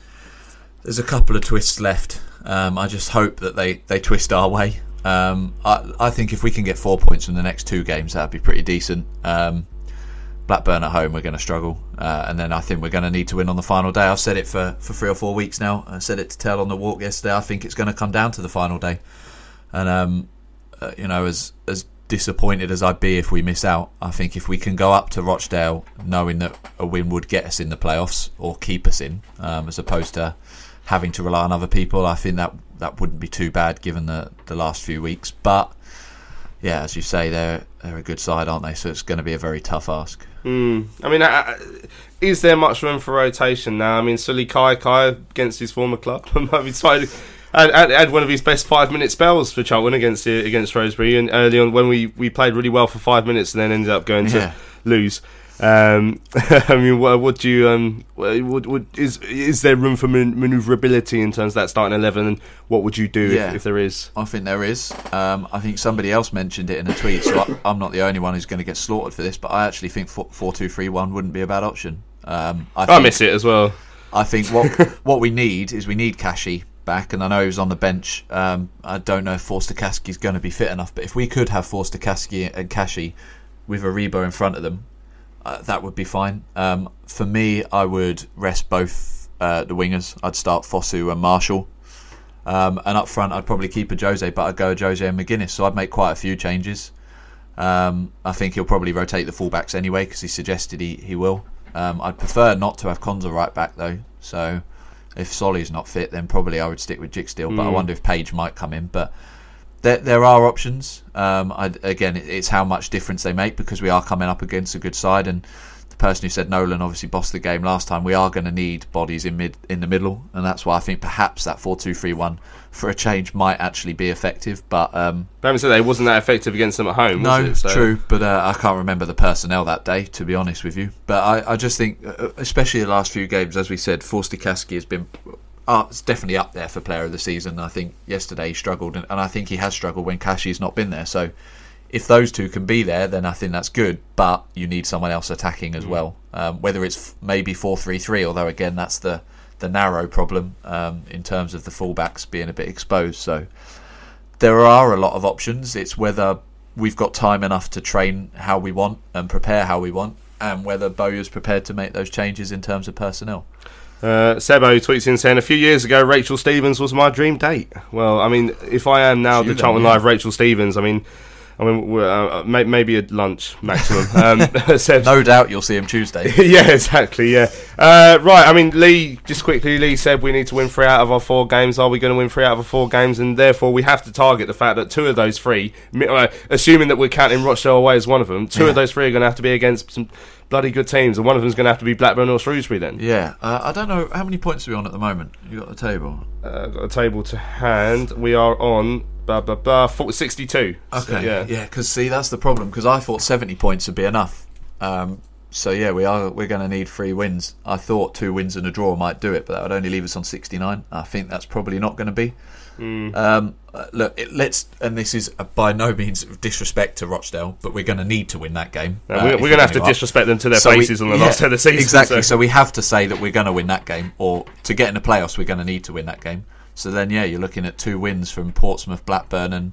there's a couple of twists left. Um, I just hope that they, they twist our way. Um, I, I think if we can get four points from the next two games, that'd be pretty decent. Um, Blackburn at home, we're going to struggle, uh, and then I think we're going to need to win on the final day. I've said it for, for three or four weeks now. I said it to Tell on the walk yesterday. I think it's going to come down to the final day, and um, uh, you know, as as disappointed as I'd be if we miss out, I think if we can go up to Rochdale knowing that a win would get us in the playoffs or keep us in, um, as opposed to having to rely on other people, I think that that wouldn't be too bad given the the last few weeks. But yeah, as you say, they're they're a good side, aren't they? So it's going to be a very tough ask. Mm. I mean, is there much room for rotation now? I mean, Sullay Kaikai against his former club might be slightly. Had, had, had one of his best five minute spells for Charlton against against Shrewsbury, and early on when we, we played really well for five minutes and then ended up going Yeah. to lose. Um, I mean, what, what do you um, what, what is is there room for man- manoeuvrability in terms of that starting eleven, and what would you do Yeah. if, if there is? I think there is. Um, I think somebody else mentioned it in a tweet, so I, I'm not the only one who's going to get slaughtered for this. But I actually think four two three one wouldn't be a bad option. Um, I, I miss it as well. I think what what we need is we need Kashi back, and I know he was on the bench. Um, I don't know if Forster is going to be fit enough, but if we could have Forster-Caskey and Kashi with Aribo in front of them, uh, that would be fine. Um, for me, I would rest both uh, the wingers. I'd start Fosu and Marshall. Um, and up front, I'd probably keep Ajose, but I'd go Ajose and Magennis. So I'd make quite a few changes. Um, I think he'll probably rotate the fullbacks anyway because he suggested he, he will. Um, I'd prefer not to have Konsa right back though. So if Solly's not fit, then probably I would stick with. Mm. But I hmm. wonder if Page might come in. But there, there are options. Um, I, again, it's how much difference they make because we are coming up against a good side and the person who said Nolan obviously bossed the game last time. We are going to need bodies in mid in the middle, and that's why I think perhaps that four two three one for a change might actually be effective. But um, but having said that, it wasn't that effective against them at home. No, it, so. true, but uh, I can't remember the personnel that day to be honest with you. But I, I just think, uh, especially the last few games, as we said, Forster-Caskey has been. Uh, it's definitely up there for player of the season. I think yesterday he struggled, and, and I think he has struggled when Kashi's not been there. So if those two can be there, then I think that's good. But you need someone else attacking as mm. well. Um, whether it's maybe four three three, although again that's the the narrow problem um, in terms of the fullbacks being a bit exposed. So there are a lot of options. It's whether we've got time enough to train how we want and prepare how we want, and whether Bowyer's prepared to make those changes in terms of personnel. Uh, Sebo tweets in saying, A few years ago, Rachel Stevens was my dream date. Well, I mean, if I am now the Charlton. Live Rachel Stevens, I mean, I mean, uh, maybe at lunch maximum. Um, no doubt you'll see him Tuesday. yeah, exactly. Yeah. Uh, right. I mean, Lee. Just quickly, Lee said we need to win three out of our four games. Are we going to win three out of our four games? And therefore, we have to target the fact that two of those three, uh, assuming that we're counting Rochdale away as one of them, two yeah. of those three are going to have to be against some bloody good teams, and one of them is going to have to be Blackburn or Shrewsbury. Then. Yeah. Uh, I don't know how many points are we on at the moment. You got the table. Uh, got a table to hand. We are on Blah, blah, blah, 62. Okay. So, yeah. Yeah, because see, that's the problem. Because I thought 70 points would be enough. Um, so yeah, we are we're going to need three wins. I thought two wins and a draw might do it, but that would only leave us on 69. I think that's probably not going to be. Mm. Um, uh, look, it, let's and this is by no means disrespect to Rochdale, but we're going to need to win that game. Uh, we're, we're going to have to up. disrespect them to their so faces we, on the yeah, last of the season. Exactly. So. so we have to say that we're going to win that game, or to get in the playoffs, we're going to need to win that game. So then, yeah, you're looking at two wins from Portsmouth, Blackburn, and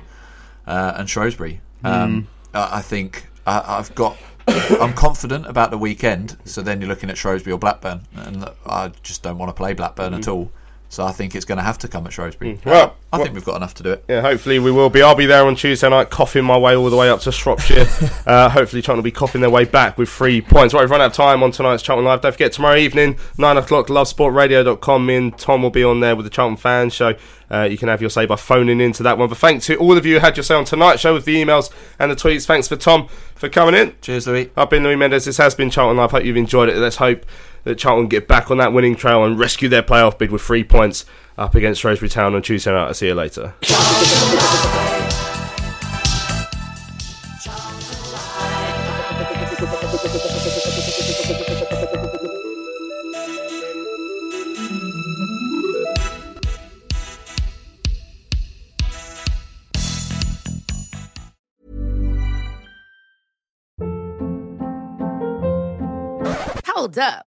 uh, and Shrewsbury. Um, mm. I think I, have got. I'm confident about the weekend. So then you're looking at Shrewsbury or Blackburn, and I just don't want to play Blackburn mm. at all. So I think it's going to have to come at Shrewsbury. Mm. Well, I well, think we've got enough to do it. Yeah, hopefully we will be. I'll be there on Tuesday night, coughing my way all the way up to Shropshire. uh, hopefully, Charlton will be coughing their way back with three points. Right, we've run out of time on tonight's Charlton Live. Don't forget tomorrow evening, nine o'clock, lovesportradio.com. Me and Tom will be on there with the Charlton Fans Show. Uh, you can have your say by phoning into that one. But thanks to all of you who had your say on tonight's show with the emails and the tweets. Thanks for Tom for coming in. Cheers, Louis. I've been Louis Mendes. This has been Charlton Live. Hope you've enjoyed it. Let's hope that Charlton get back on that winning trail and rescue their playoff bid with three points up against Shrewsbury Town on Tuesday night. I'll see you later. Hold up.